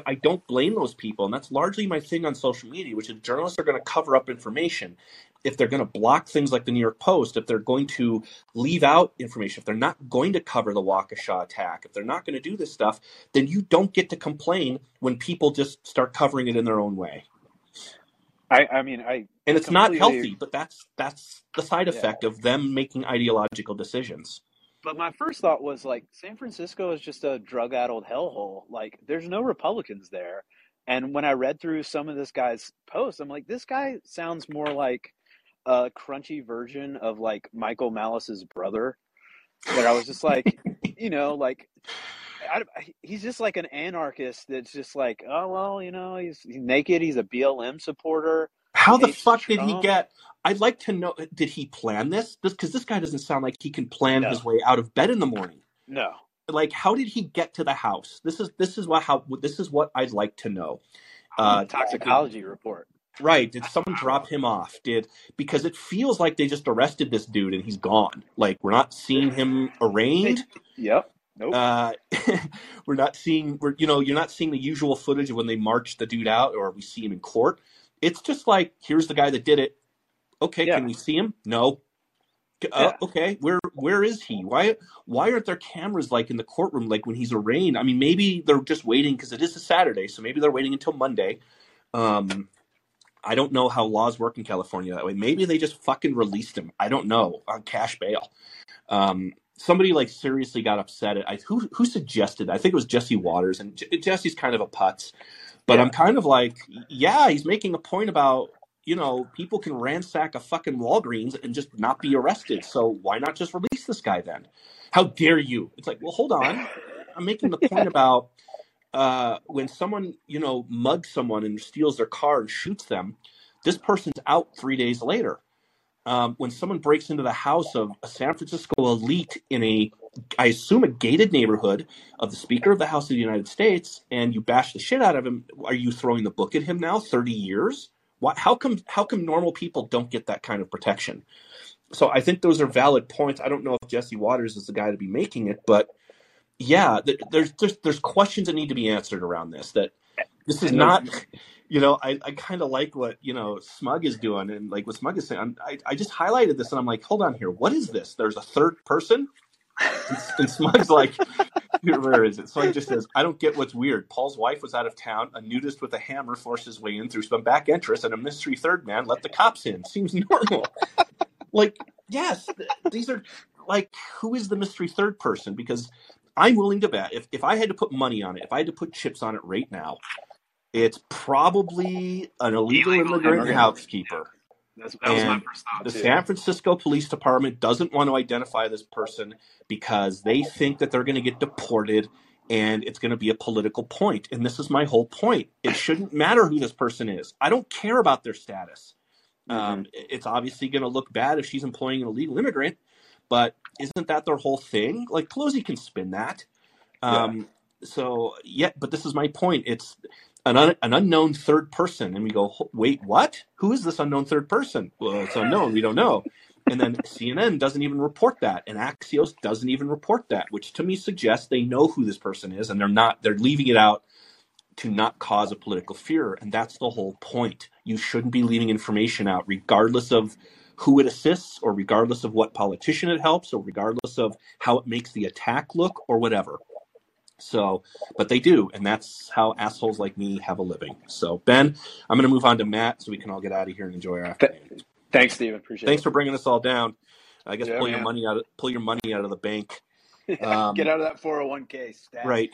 I don't blame those people, and that's largely my thing on social media, which is journalists are going to cover up information. If they're going to block things like the New York Post, if they're going to leave out information, if they're not going to cover the Waukesha attack, if they're not going to do this stuff, then you don't get to complain when people just start covering it in their own way. I, I mean, I And it's not healthy, but that's that's the side Yeah. effect of them making ideological decisions. But my first thought was like San Francisco is just a drug-addled hellhole. Like there's no Republicans there. And when I read through some of this guy's posts, I'm like, this guy sounds more like a crunchy version of like Michael Malice's brother. Where I was just like, [laughs] you know, like I, he's just like an anarchist that's just like, oh well, you know, he's, he's naked. He's a BLM supporter. How the fuck did he get? I'd like to know. Did he plan this? Because this guy doesn't sound like he can plan No. his way out of bed in the morning. No. Like, how did he get to the house? This is this is what how this is what I'd like to know. Uh, Uh, toxicology report. Right. Did someone drop him off? Did because it feels like they just arrested this dude and he's gone. Like we're not seeing him arraigned. Yep. Nope. Uh, [laughs] we're not seeing we're you know you're not seeing the usual footage of when they march the dude out or we see him in court. It's just like, here's the guy that did it. Okay, Yeah. can we see him? No. Uh, okay, where where is he? Why why aren't there cameras like in the courtroom like when he's arraigned? I mean, maybe they're just waiting because it is a Saturday, so maybe they're waiting until Monday. Um, I don't know how laws work in California that way. Maybe they just fucking released him. I don't know on cash bail. Um, somebody like seriously got upset. At, I, who who suggested? that? I think it was Jesse Watters, and J- Jesse's kind of a putz. But Yeah. I'm kind of like, yeah, he's making a point about you know people can ransack a fucking Walgreens and just not be arrested. So why not just release this guy then? How dare you? It's like, well, hold on. I'm making the point [laughs] about uh, when someone you know mugs someone and steals their car and shoots them. This person's out three days later. Um, when someone breaks into the house of a San Francisco elite in a, I assume, a gated neighborhood of the Speaker of the House of the United States, and you bash the shit out of him, are you throwing the book at him now? Thirty years? Why, how come? How come normal people don't get that kind of protection? So I think those are valid points. I don't know if Jesse Watters is the guy to be making it, but yeah, th- there's there's, there's questions that need to be answered around this. That this is not you know, I, I kind of like what, you know, Smug is doing. And like what Smug is saying, I'm, I, I just highlighted this and I'm like, hold on here. What is this? There's a third person? And, [laughs] and Smug's like, where is it? So he just says, I don't get what's weird. Paul's wife was out of town. A nudist with a hammer forced his way in through some back entrance and a mystery third man let the cops in. Seems normal. [laughs] like, yes, th- these are like, who is the mystery third person? Because I'm willing to bet if, if I had to put money on it, if I had to put chips on it right now, it's probably an illegal Illegal immigrant immigrant. housekeeper. That's, that was my And first thought The too. San Francisco Police Department doesn't want to identify this person because they think that they're going to get deported and it's going to be a political point. And this is my whole point. It shouldn't matter who this person is. I don't care about their status. Um, it's obviously going to look bad if she's employing an illegal immigrant, but isn't that their whole thing? Like Pelosi can spin that. Um, So yeah, but this is my point. It's an un- an unknown third person, and we go, wait, what? Who is this unknown third person? Well, it's unknown. We don't know. And then CNN doesn't even report that, and Axios doesn't even report that, which to me suggests they know who this person is, and they're not. They're leaving it out to not cause a political fear, and that's the whole point. You shouldn't be leaving information out, regardless of who it assists, or regardless of what politician it helps, or regardless of how it makes the attack look, or whatever. So, but they do, and that's how assholes like me have a living. So, Ben, I'm going to move on to Matt so we can all get out of here and enjoy our afternoon. Thanks, Steve. Appreciate Thanks it. for bringing us all down. I guess Yeah, pull your money out of pull your money out of the bank. [laughs] Um, Get out of that 401k. Stat. Right.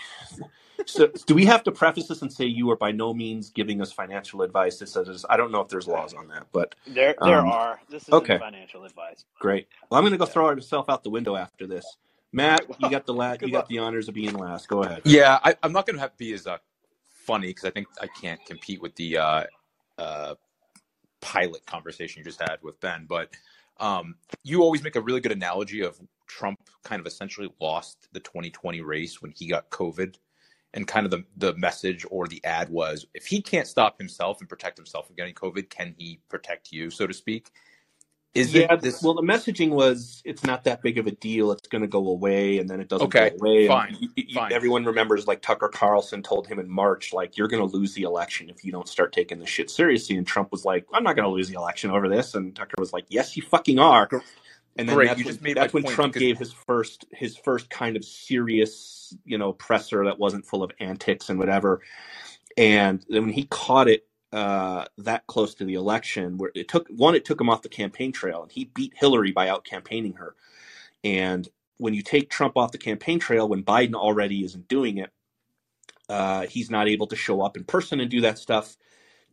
So, do we have to preface this and say you are by no means giving us financial advice? It says I don't know if there's laws on that, but There, there Um, are. This isn't okay. financial advice. great. Well, I'm going to go throw myself out the window after this. Matt, [laughs] you got the la- good you got luck. the honors of being last. Go ahead. Yeah, I, I'm not going to have to be as uh, funny because I think I can't compete with the uh, uh, pilot conversation you just had with Ben. But um, you always make a really good analogy of Trump kind of essentially lost the 2020 race when he got COVID. And kind of the, the message or the ad was if he can't stop himself and protect himself from getting COVID, can he protect you, so to speak? Is yeah, it this? well, the messaging was it's not that big of a deal. It's going to go away, and then it doesn't Okay, go away. And fine, you- you- fine. Everyone remembers like Tucker Carlson told him in March, like you're going to lose the election if you don't start taking this shit seriously. And Trump was like, I'm not going to lose the election over this. And Tucker was like, Yes, you fucking are. And then Great, that's you when, just made that's when Trump because- gave his first his first kind of serious, you know, presser that wasn't full of antics and whatever. And then when he caught it uh, that close to the election, where it took one, it took him off the campaign trail, and he beat Hillary by out campaigning her. And when you take Trump off the campaign trail, when Biden already isn't doing it, uh, he's not able to show up in person and do that stuff.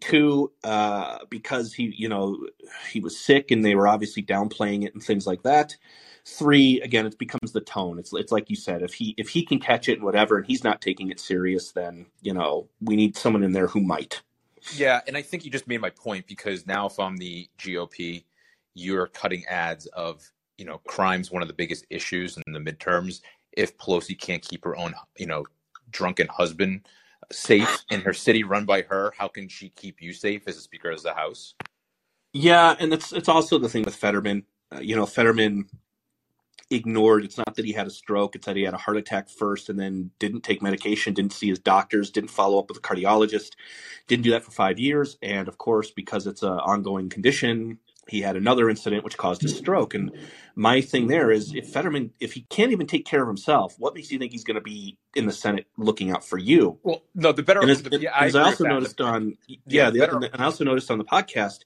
Two, uh, because he, you know, he was sick and they were obviously downplaying it and things like that. Three, again, it becomes the tone. It's it's like you said, if he if he can catch it and whatever, and he's not taking it serious, then you know we need someone in there who might. Yeah, and I think you just made my point because now if I'm the GOP, you're cutting ads of, you know, crime's one of the biggest issues in the midterms. If Pelosi can't keep her own, you know, drunken husband safe in her city run by her, how can she keep you safe as a Speaker of the House? Yeah, and it's it's also the thing with Fetterman. Uh, you know, Fetterman ignored. It's not that he had a stroke. It's that he had a heart attack first and then didn't take medication, didn't see his doctors, didn't follow up with a cardiologist, didn't do that for five years. And of course, because it's an ongoing condition, he had another incident which caused a stroke. And my thing there is if Fetterman, if he can't even take care of himself, what makes you think he's going to be in the Senate looking out for you? Well, no, the better. And as, the, yeah, I, as I also noticed on, yeah, Yeah, the, better- and I also noticed on the podcast,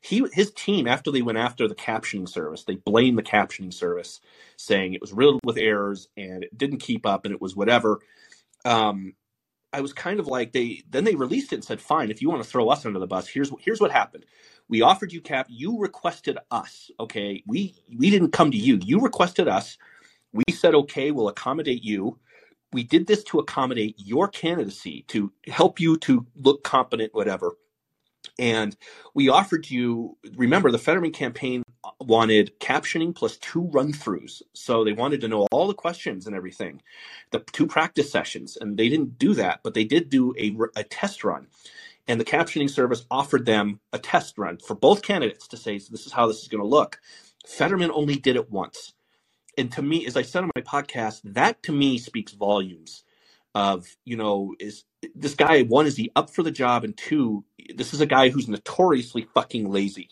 he his team after they went after the captioning service, they blamed the captioning service, saying it was riddled with errors and it didn't keep up and it was whatever. Um, I was kind of like they then they released it and said, fine, if you want to throw us under the bus, here's here's what happened. We offered you cap, you requested us. Okay, we we didn't come to you. You requested us. We said, okay, we'll accommodate you. We did this to accommodate your candidacy, to help you to look competent, whatever. And we offered you, remember, the Fetterman campaign wanted captioning plus two run throughs. So they wanted to know all the questions and everything, the two practice sessions. And they didn't do that, but they did do a, a test run. And the captioning service offered them a test run for both candidates to say, this is how this is going to look. Fetterman only did it once. And to me, as I said on my podcast, that to me speaks volumes of, you know, is this guy, one, is he up for the job? And two, this is a guy who's notoriously fucking lazy.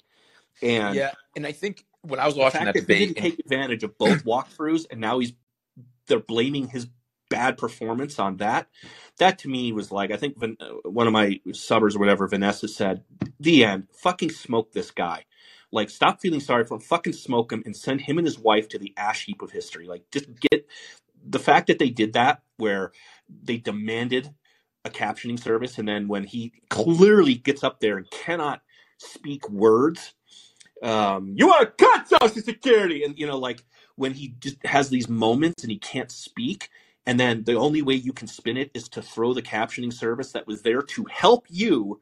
And yeah, and I think when I was watching that that he didn't take advantage of both walkthroughs and now he's they're blaming his bad performance on that that to me was like i think uh, one of my subbers or whatever vanessa said the end. Fucking smoke this guy. Like stop feeling sorry for him. Fucking smoke him and send him and his wife to the ash heap of history. Like just get the fact that they did that where they demanded a captioning service and then when he clearly gets up there and cannot speak words um, you want to cut social security! And you know like when he just has these moments and he can't speak and then the only way you can spin it is to throw the captioning service that was there to help you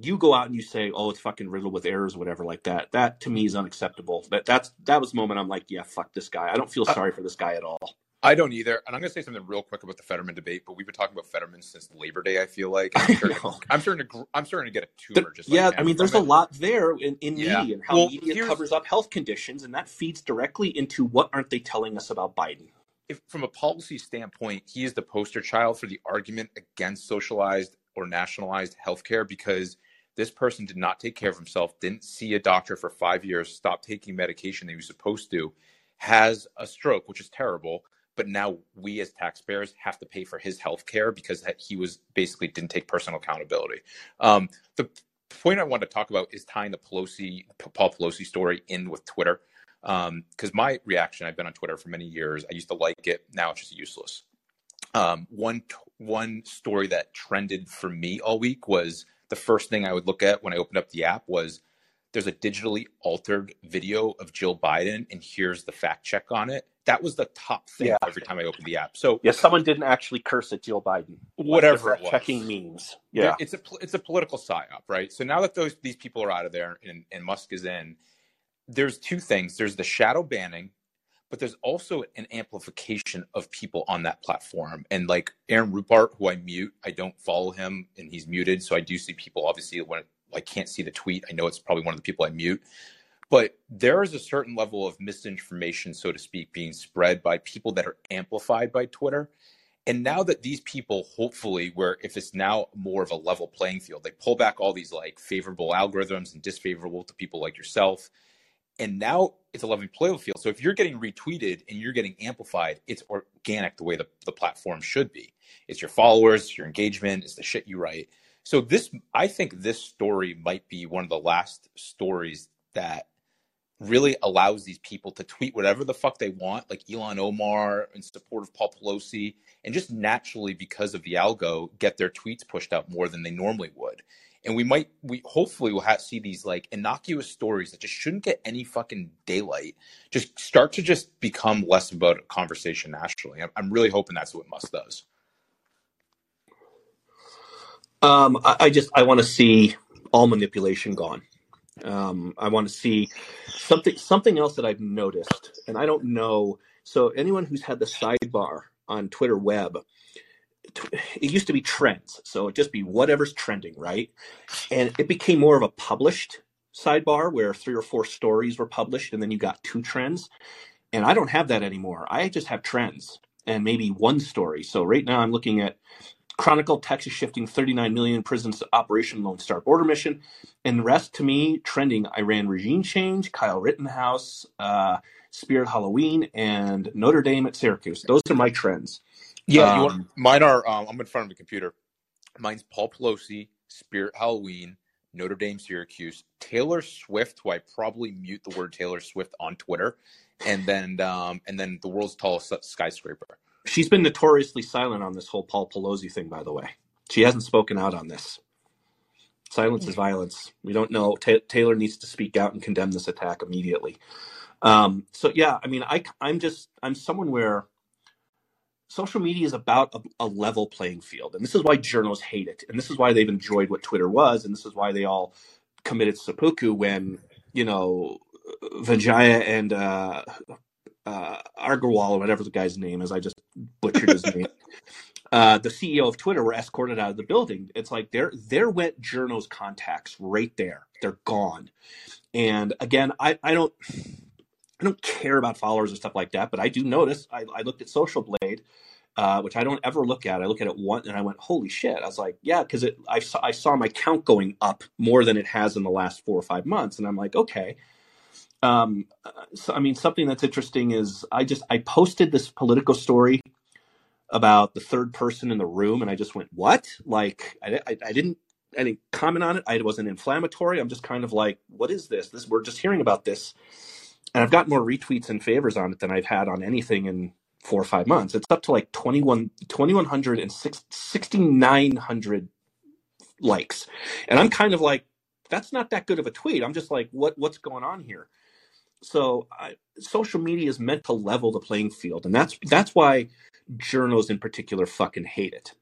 you go out and you say oh it's fucking riddled with errors whatever like that. That to me is unacceptable. That that's that was the moment i'm like yeah fuck this guy. I don't feel Uh, sorry for this guy at all I don't either. And I'm going to say something real quick about the Fetterman debate, but we've been talking about Fetterman since Labor Day. I feel like [laughs] I'm starting, to, I'm starting to, I'm starting to get a There- tumor. Just like yeah, him I mean, there's a lot there in, in Yeah. media and how Well, media covers up health conditions, and that feeds directly into what aren't they telling us about Biden? if from a policy standpoint, he is the poster child for the argument against socialized or nationalized healthcare because this person did not take care of himself, didn't see a doctor for five years, stopped taking medication that he was supposed to, has a stroke, which is terrible. But now we as taxpayers have to pay for his health care because he was basically didn't take personal accountability. Um, the point I want to talk about is tying the Pelosi, Paul Pelosi story in with Twitter. Because my reaction i've been on twitter for many years. I used to like it. Now it's just useless. Um, one one story that trended for me all week was the first thing i would look at when i opened up the app was there's a digitally altered video of jill biden and here's the fact check on it that was the top thing Yeah. every time i opened the app so Yeah, someone didn't actually curse at Jill Biden. whatever it was checking memes. Yeah, it's a it's a political psyop, right? So now that those these people are out of there and, and Musk is in, there's two things. There's the shadow banning, but there's also an amplification of people on that platform. And like Aaron Rupar, who I mute, I don't follow him, and he's muted, so I do see people. Obviously, when I can't see the tweet, I know it's probably one of the people I mute. But there is a certain level of misinformation, so to speak, being spread by people that are amplified by Twitter. And now that these people, hopefully, where if it's now more of a level playing field, they pull back all these like favorable algorithms and disfavorable to people like yourself. And now it's a level playing field. So if you're getting retweeted and you're getting amplified, it's organic the way the, the platform should be. It's your followers, your engagement, it's the shit you write. So this, I think this story might be one of the last stories that really allows these people to tweet whatever the fuck they want, like Ilhan Omar in support of Paul Pelosi, and just naturally because of the algo, get their tweets pushed out more than they normally would. And we might, we hopefully will have, see these like innocuous stories that just shouldn't get any fucking daylight, just start to just become less about a conversation nationally. I'm, I'm really hoping that's what Musk does. Um, I, I just I want to see all manipulation gone. Um, I want to see something something else that I've noticed, and I don't know. So anyone who's had the sidebar on Twitter web, it used to be trends, so it'd just be whatever's trending, right? And it became more of a published sidebar where three or four stories were published, and then you got two trends. And I don't have that anymore. I just have trends and maybe one story. So right now I'm looking at Chronicle Texas shifting 39 million prisons to Operation Lone Star border mission, and the rest to me trending Iran regime change, Kyle Rittenhouse, uh, Spirit Halloween, and Notre Dame at Syracuse. Those are my trends. Yeah, Um, want, mine are. Um, I'm in front of the computer. Mine's Paul Pelosi, Spirit Halloween, Notre Dame, Syracuse, Taylor Swift, who I probably mute the word Taylor Swift on Twitter, and then um, and then the world's tallest skyscraper. She's been notoriously silent on this whole Paul Pelosi thing, by the way. She hasn't spoken out on this. Silence is violence. We don't know. Ta Taylor needs to speak out and condemn this attack immediately. Um, so yeah, I mean, I I'm just I'm someone where social media is about a, a level playing field, and this is why journalists hate it, and this is why they've enjoyed what Twitter was, and this is why they all committed seppuku when you know Vijaya and uh, uh, or whatever the guy's name is. I just butchered his name. [laughs] Uh, the CEO of Twitter were escorted out of the building. It's like there there went journos contacts right there. They're gone. And again, I, I don't I don't care about followers and stuff like that, but I do notice. I, I looked at Social Blade, uh, which I don't ever look at. I look at it once and I went, "Holy shit!" I was like, "Yeah," because it I saw I saw my count going up more than it has in the last four or five months, and I'm like, okay. Um, so I mean, something that's interesting is I just I posted this Politico story about the third person in the room, and I just went, "What?" Like I, I, I didn't I didn't comment on it. I wasn't inflammatory. I'm just kind of like, "What is this? This we're just hearing about this." and I've got more retweets and favors on it than I've had on anything in four or five months. It's up to like 21, 2100 and 6,900 likes. And I'm kind of like, that's not that good of a tweet. I'm just like, what, what's going on here? So I, social media is meant to level the playing field. And that's, that's why journals in particular fucking hate it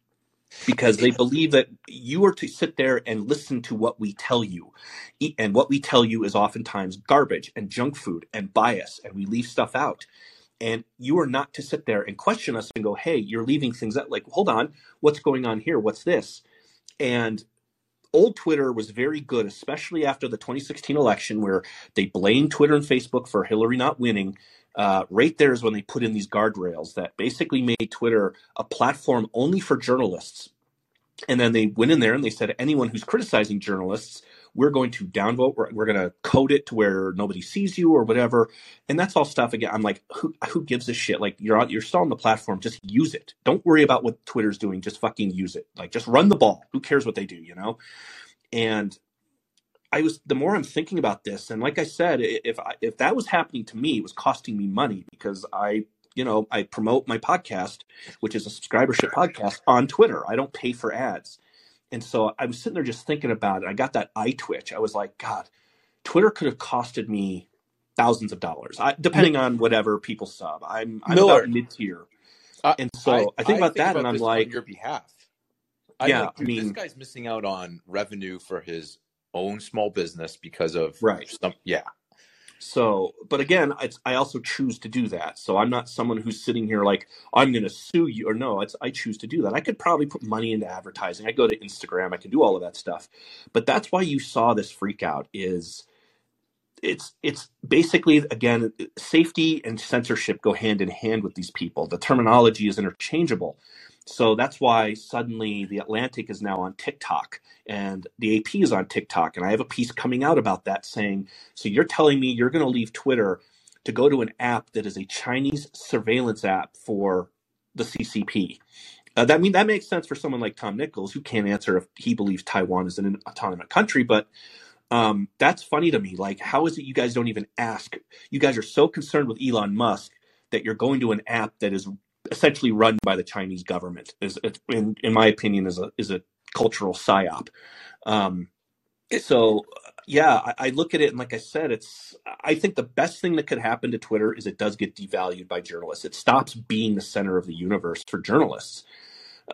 because they believe that you are to sit there and listen to what we tell you. And what we tell you is oftentimes garbage and junk food and bias, and we leave stuff out. And you are not to sit there and question us and go, hey, you're leaving things out. Like, hold on, what's going on here? What's this? And old Twitter was very good, especially after the 2016 election, where they blamed Twitter and Facebook for Hillary not winning. Uh, right there is when they put in these guardrails that basically made Twitter a platform only for journalists. And then they went in there and they said, anyone who's criticizing journalists, we're going to downvote. We're, we're going to code it to where nobody sees you or whatever. And that's all stuff. Again, I'm like, who, who gives a shit? Like you're on, you're still on the platform. Just use it. Don't worry about what Twitter's doing. Just fucking use it. Like just run the ball. Who cares what they do? You know. And I was the more I'm thinking about this, and like I said, if I, if that was happening to me, it was costing me money because I, you know, I promote my podcast, which is a subscribership podcast on Twitter. I don't pay for ads, and so I was sitting there just thinking about it. I got that eye twitch. I was like, God, Twitter could have costed me thousands of dollars, I, depending on whatever people sub. I'm I'm Miller, about mid tier, I, and so I think I about think that, about and I'm this on like, your behalf. I'm yeah, like, I dude, this guy's missing out on revenue for his own small business because of right. some. Yeah, So, but again, it's, I also choose to do that. So I'm not someone who's sitting here like I'm going to sue you or no. It's I choose to do that. I could probably put money into advertising. I go to Instagram. I can do all of that stuff. But that's why you saw this freak out. Is it's it's basically again safety and censorship go hand in hand with these people. The terminology is interchangeable. So that's why suddenly the Atlantic is now on TikTok and the AP is on TikTok. And I have a piece coming out about that saying, so you're telling me you're going to leave Twitter to go to an app that is a Chinese surveillance app for the CCP. Uh, that mean that makes sense for someone like Tom Nichols, who can't answer if he believes Taiwan is an autonomous country. But um, that's funny to me. Like, how is it you guys don't even ask? You guys are so concerned with Elon Musk that you're going to an app that is essentially run by the Chinese government. Is in in my opinion is a is a cultural psyop. Um, so yeah, I, I look at it and like I said, it's I think the best thing that could happen to Twitter is it does get devalued by journalists. It stops being the center of the universe for journalists.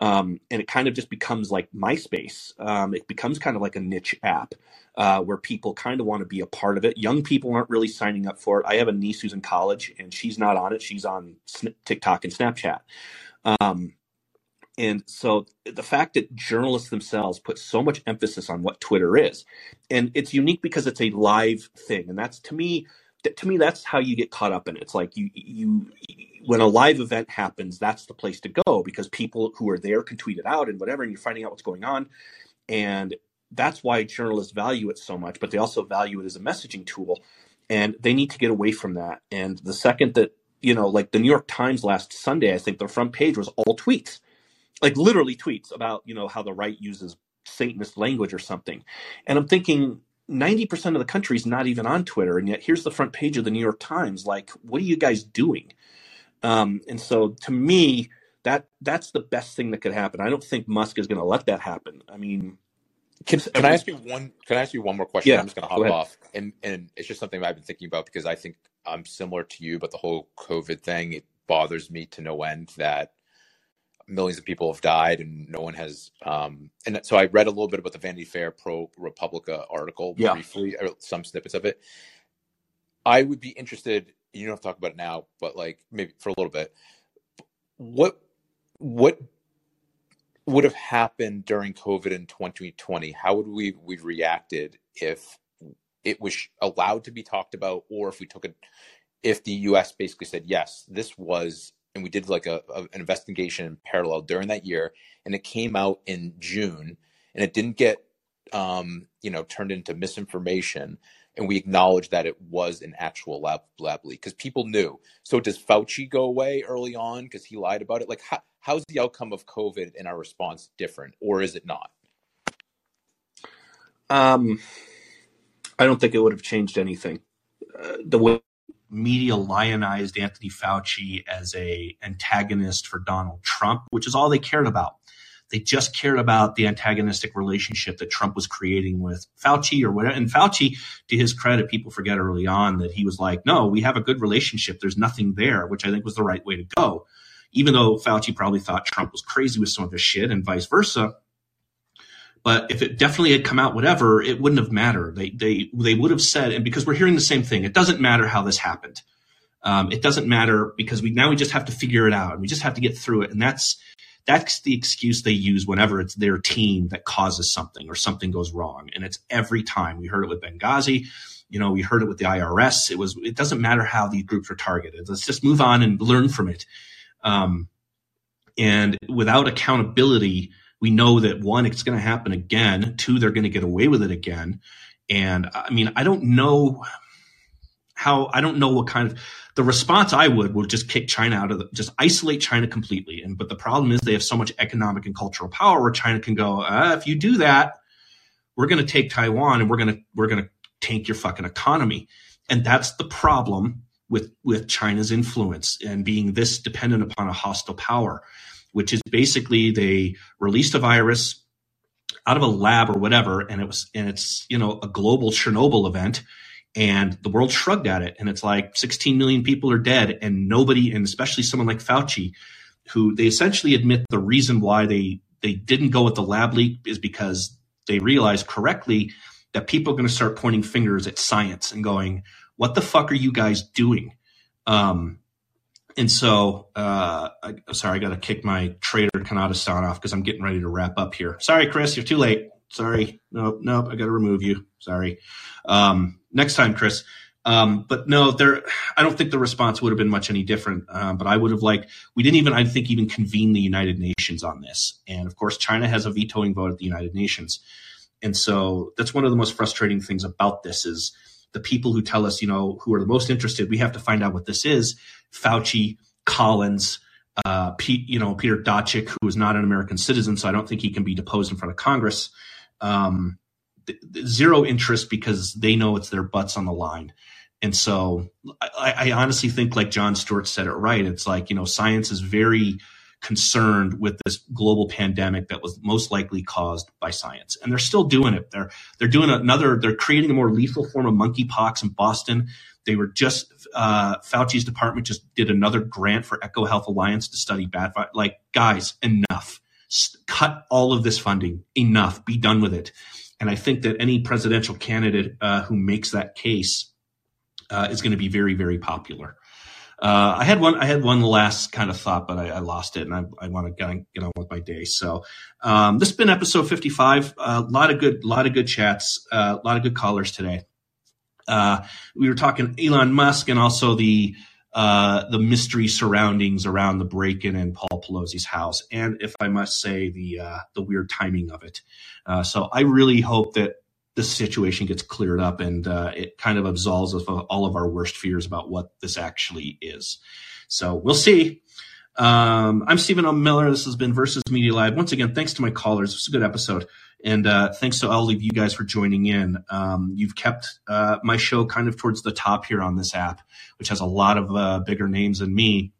Um, and it kind of just becomes like MySpace. Um, it becomes kind of like a niche app uh, where people kind of want to be a part of it. Young people aren't really signing up for it. I have a niece who's in college and she's not on it. She's on TikTok and Snapchat. Um, and so the fact that journalists themselves put so much emphasis on what Twitter is, and it's unique because it's a live thing. And that's to me, to me that's how you get caught up in it. It's like you you when a live event happens, that's the place to go because people who are there can tweet it out and whatever, and you're finding out what's going on, and that's why journalists value it so much. But they also value it as a messaging tool, and they need to get away from that. And the second that you know, like the New York Times last Sunday, I think the front page was all tweets, like literally tweets about you know how the right uses Satanist language or something, and I'm thinking 90% of the country is not even on Twitter. And yet here's the front page of the New York Times. Like, what are you guys doing? Um, and so to me, that that's the best thing that could happen. I don't think Musk is going to let that happen. I mean, can, can I ask you one? Can I ask you one more question? Yeah, I'm just going to hop ahead. off, and and it's just something I've been thinking about because I think I'm similar to you, but the whole COVID thing it bothers me to no end that millions of people have died and no one has. Um, and so I read a little bit about the Vanity Fair pro Republica article Yeah. briefly, or some snippets of it. I would be interested. You don't have to talk about it now, but like maybe for a little bit. What what would have happened during COVID in 2020? How would we we reacted if it was allowed to be talked about, or if we took it, if the U.S. basically said yes, this was, and we did like a, a an investigation in parallel during that year, and it came out in June, and it didn't get, um, you know, turned into misinformation, and we acknowledged that it was an actual lab lab leak because people knew. So does Fauci go away early on because he lied about it? Like, how, how's the outcome of COVID and our response different, or is it not? Um, I don't think it would have changed anything. Uh, the way media lionized Anthony Fauci as a antagonist for Donald Trump, which is all they cared about. They just cared about the antagonistic relationship that Trump was creating with Fauci or whatever. And Fauci, to his credit, people forget early on that he was like, no, we have a good relationship. There's nothing there, which I think was the right way to go. Even though Fauci probably thought Trump was crazy with some of his shit and vice versa. But if it definitely had come out whatever, it wouldn't have mattered. They they they would have said, and because we're hearing the same thing, it doesn't matter how this happened. Um, it doesn't matter because we now we just have to figure it out and we just have to get through it. And that's that's the excuse they use whenever it's their team that causes something or something goes wrong. And it's every time. We heard it with Benghazi. You know, we heard it with the IRS. It was. It doesn't matter how these groups are targeted. Let's just move on and learn from it. Um, and without accountability, we know that one, it's going to happen again. Two, they're going to get away with it again. And I mean, I don't know how, I don't know what kind of, the response I would would just kick China out of the, just isolate China completely. And, but the problem is they have so much economic and cultural power where China can go, uh, if you do that, we're going to take Taiwan and we're going to, we're going to tank your fucking economy. And that's the problem with, with China's influence and being this dependent upon a hostile power which is basically they released a virus out of a lab or whatever, and it was and it's you know a global Chernobyl event, and the world shrugged at it, and it's like 16 million people are dead, and nobody, and especially someone like Fauci, who they essentially admit the reason why they they didn't go with the lab leak is because they realized correctly that people are going to start pointing fingers at science and going, "What the fuck are you guys doing?" Um, and so, uh, I, sorry, I got to kick my trader Kanata-san off because I'm getting ready to wrap up here. Sorry, Chris, you're too late. Sorry. Nope, nope, I got to remove you. Sorry. Um, next time, Chris. Um, but no, there, I don't think the response would have been much any different. Um, but I would have liked, we didn't even, I think, even convene the United Nations on this. And of course, China has a vetoing vote at the United Nations. And so that's one of the most frustrating things about this is the people who tell us, you know, who are the most interested, we have to find out what this is. Fauci, Collins, uh, Pete, you know, Peter Daszak, who is not an American citizen, so I don't think he can be deposed in front of Congress. Um, th- th- zero interest because they know it's their butts on the line. And so I, I honestly think, like Jon Stewart said it right. It's like, you know, science is very concerned with this global pandemic that was most likely caused by science. And they're still doing it. They're, they're doing another, they're creating a more lethal form of monkeypox in Boston. They were just, uh, Fauci's department just did another grant for EcoHealth Alliance to study bad, like, guys, enough. Cut all of this funding. Enough. Be done with it. And I think that any presidential candidate uh, who makes that case uh, is going to be very, very popular. Uh, I had one. I had one last kind of thought, but I, I lost it, and I, I want to get, on with my day. So, um, this has been episode fifty-five. A lot of good, lot of good chats. A lot of good callers today. uh, we were talking Elon Musk and also the uh, the mystery surroundings around the break-in in Paul Pelosi's house, and if I must say, the uh, the weird timing of it. Uh, so I really hope that this situation gets cleared up and uh, it kind of absolves us of all of our worst fears about what this actually is. So we'll see. Um, I'm Stephen O. Miller. This has been Versus Media Live. Once again, thanks to my callers. It was a good episode. And uh, thanks to all of you guys for joining in. Um, you've kept uh, my show kind of towards the top here on this app, which has a lot of uh, bigger names than me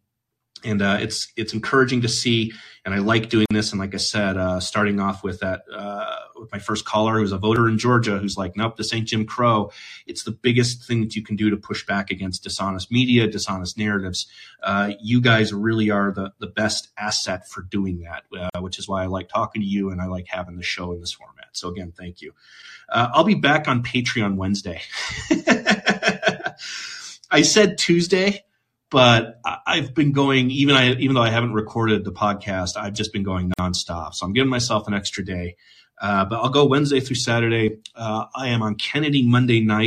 and uh, it's it's encouraging to see. And I like doing this. And like I said, uh, starting off with that uh, with my first caller, who's a voter in Georgia, who's like, "Nope, this ain't Jim Crow." It's the biggest thing that you can do to push back against dishonest media, dishonest narratives. Uh, you guys really are the the best asset for doing that, uh, which is why I like talking to you and I like having the show in this format. So again, thank you. Uh, I'll be back on Patreon Wednesday. [laughs] I said Tuesday but I've been going even I even though I haven't recorded the podcast, I've just been going nonstop. So I'm giving myself an extra day. Uh, but I'll go Wednesday through Saturday. Uh, I am on Kennedy Monday night.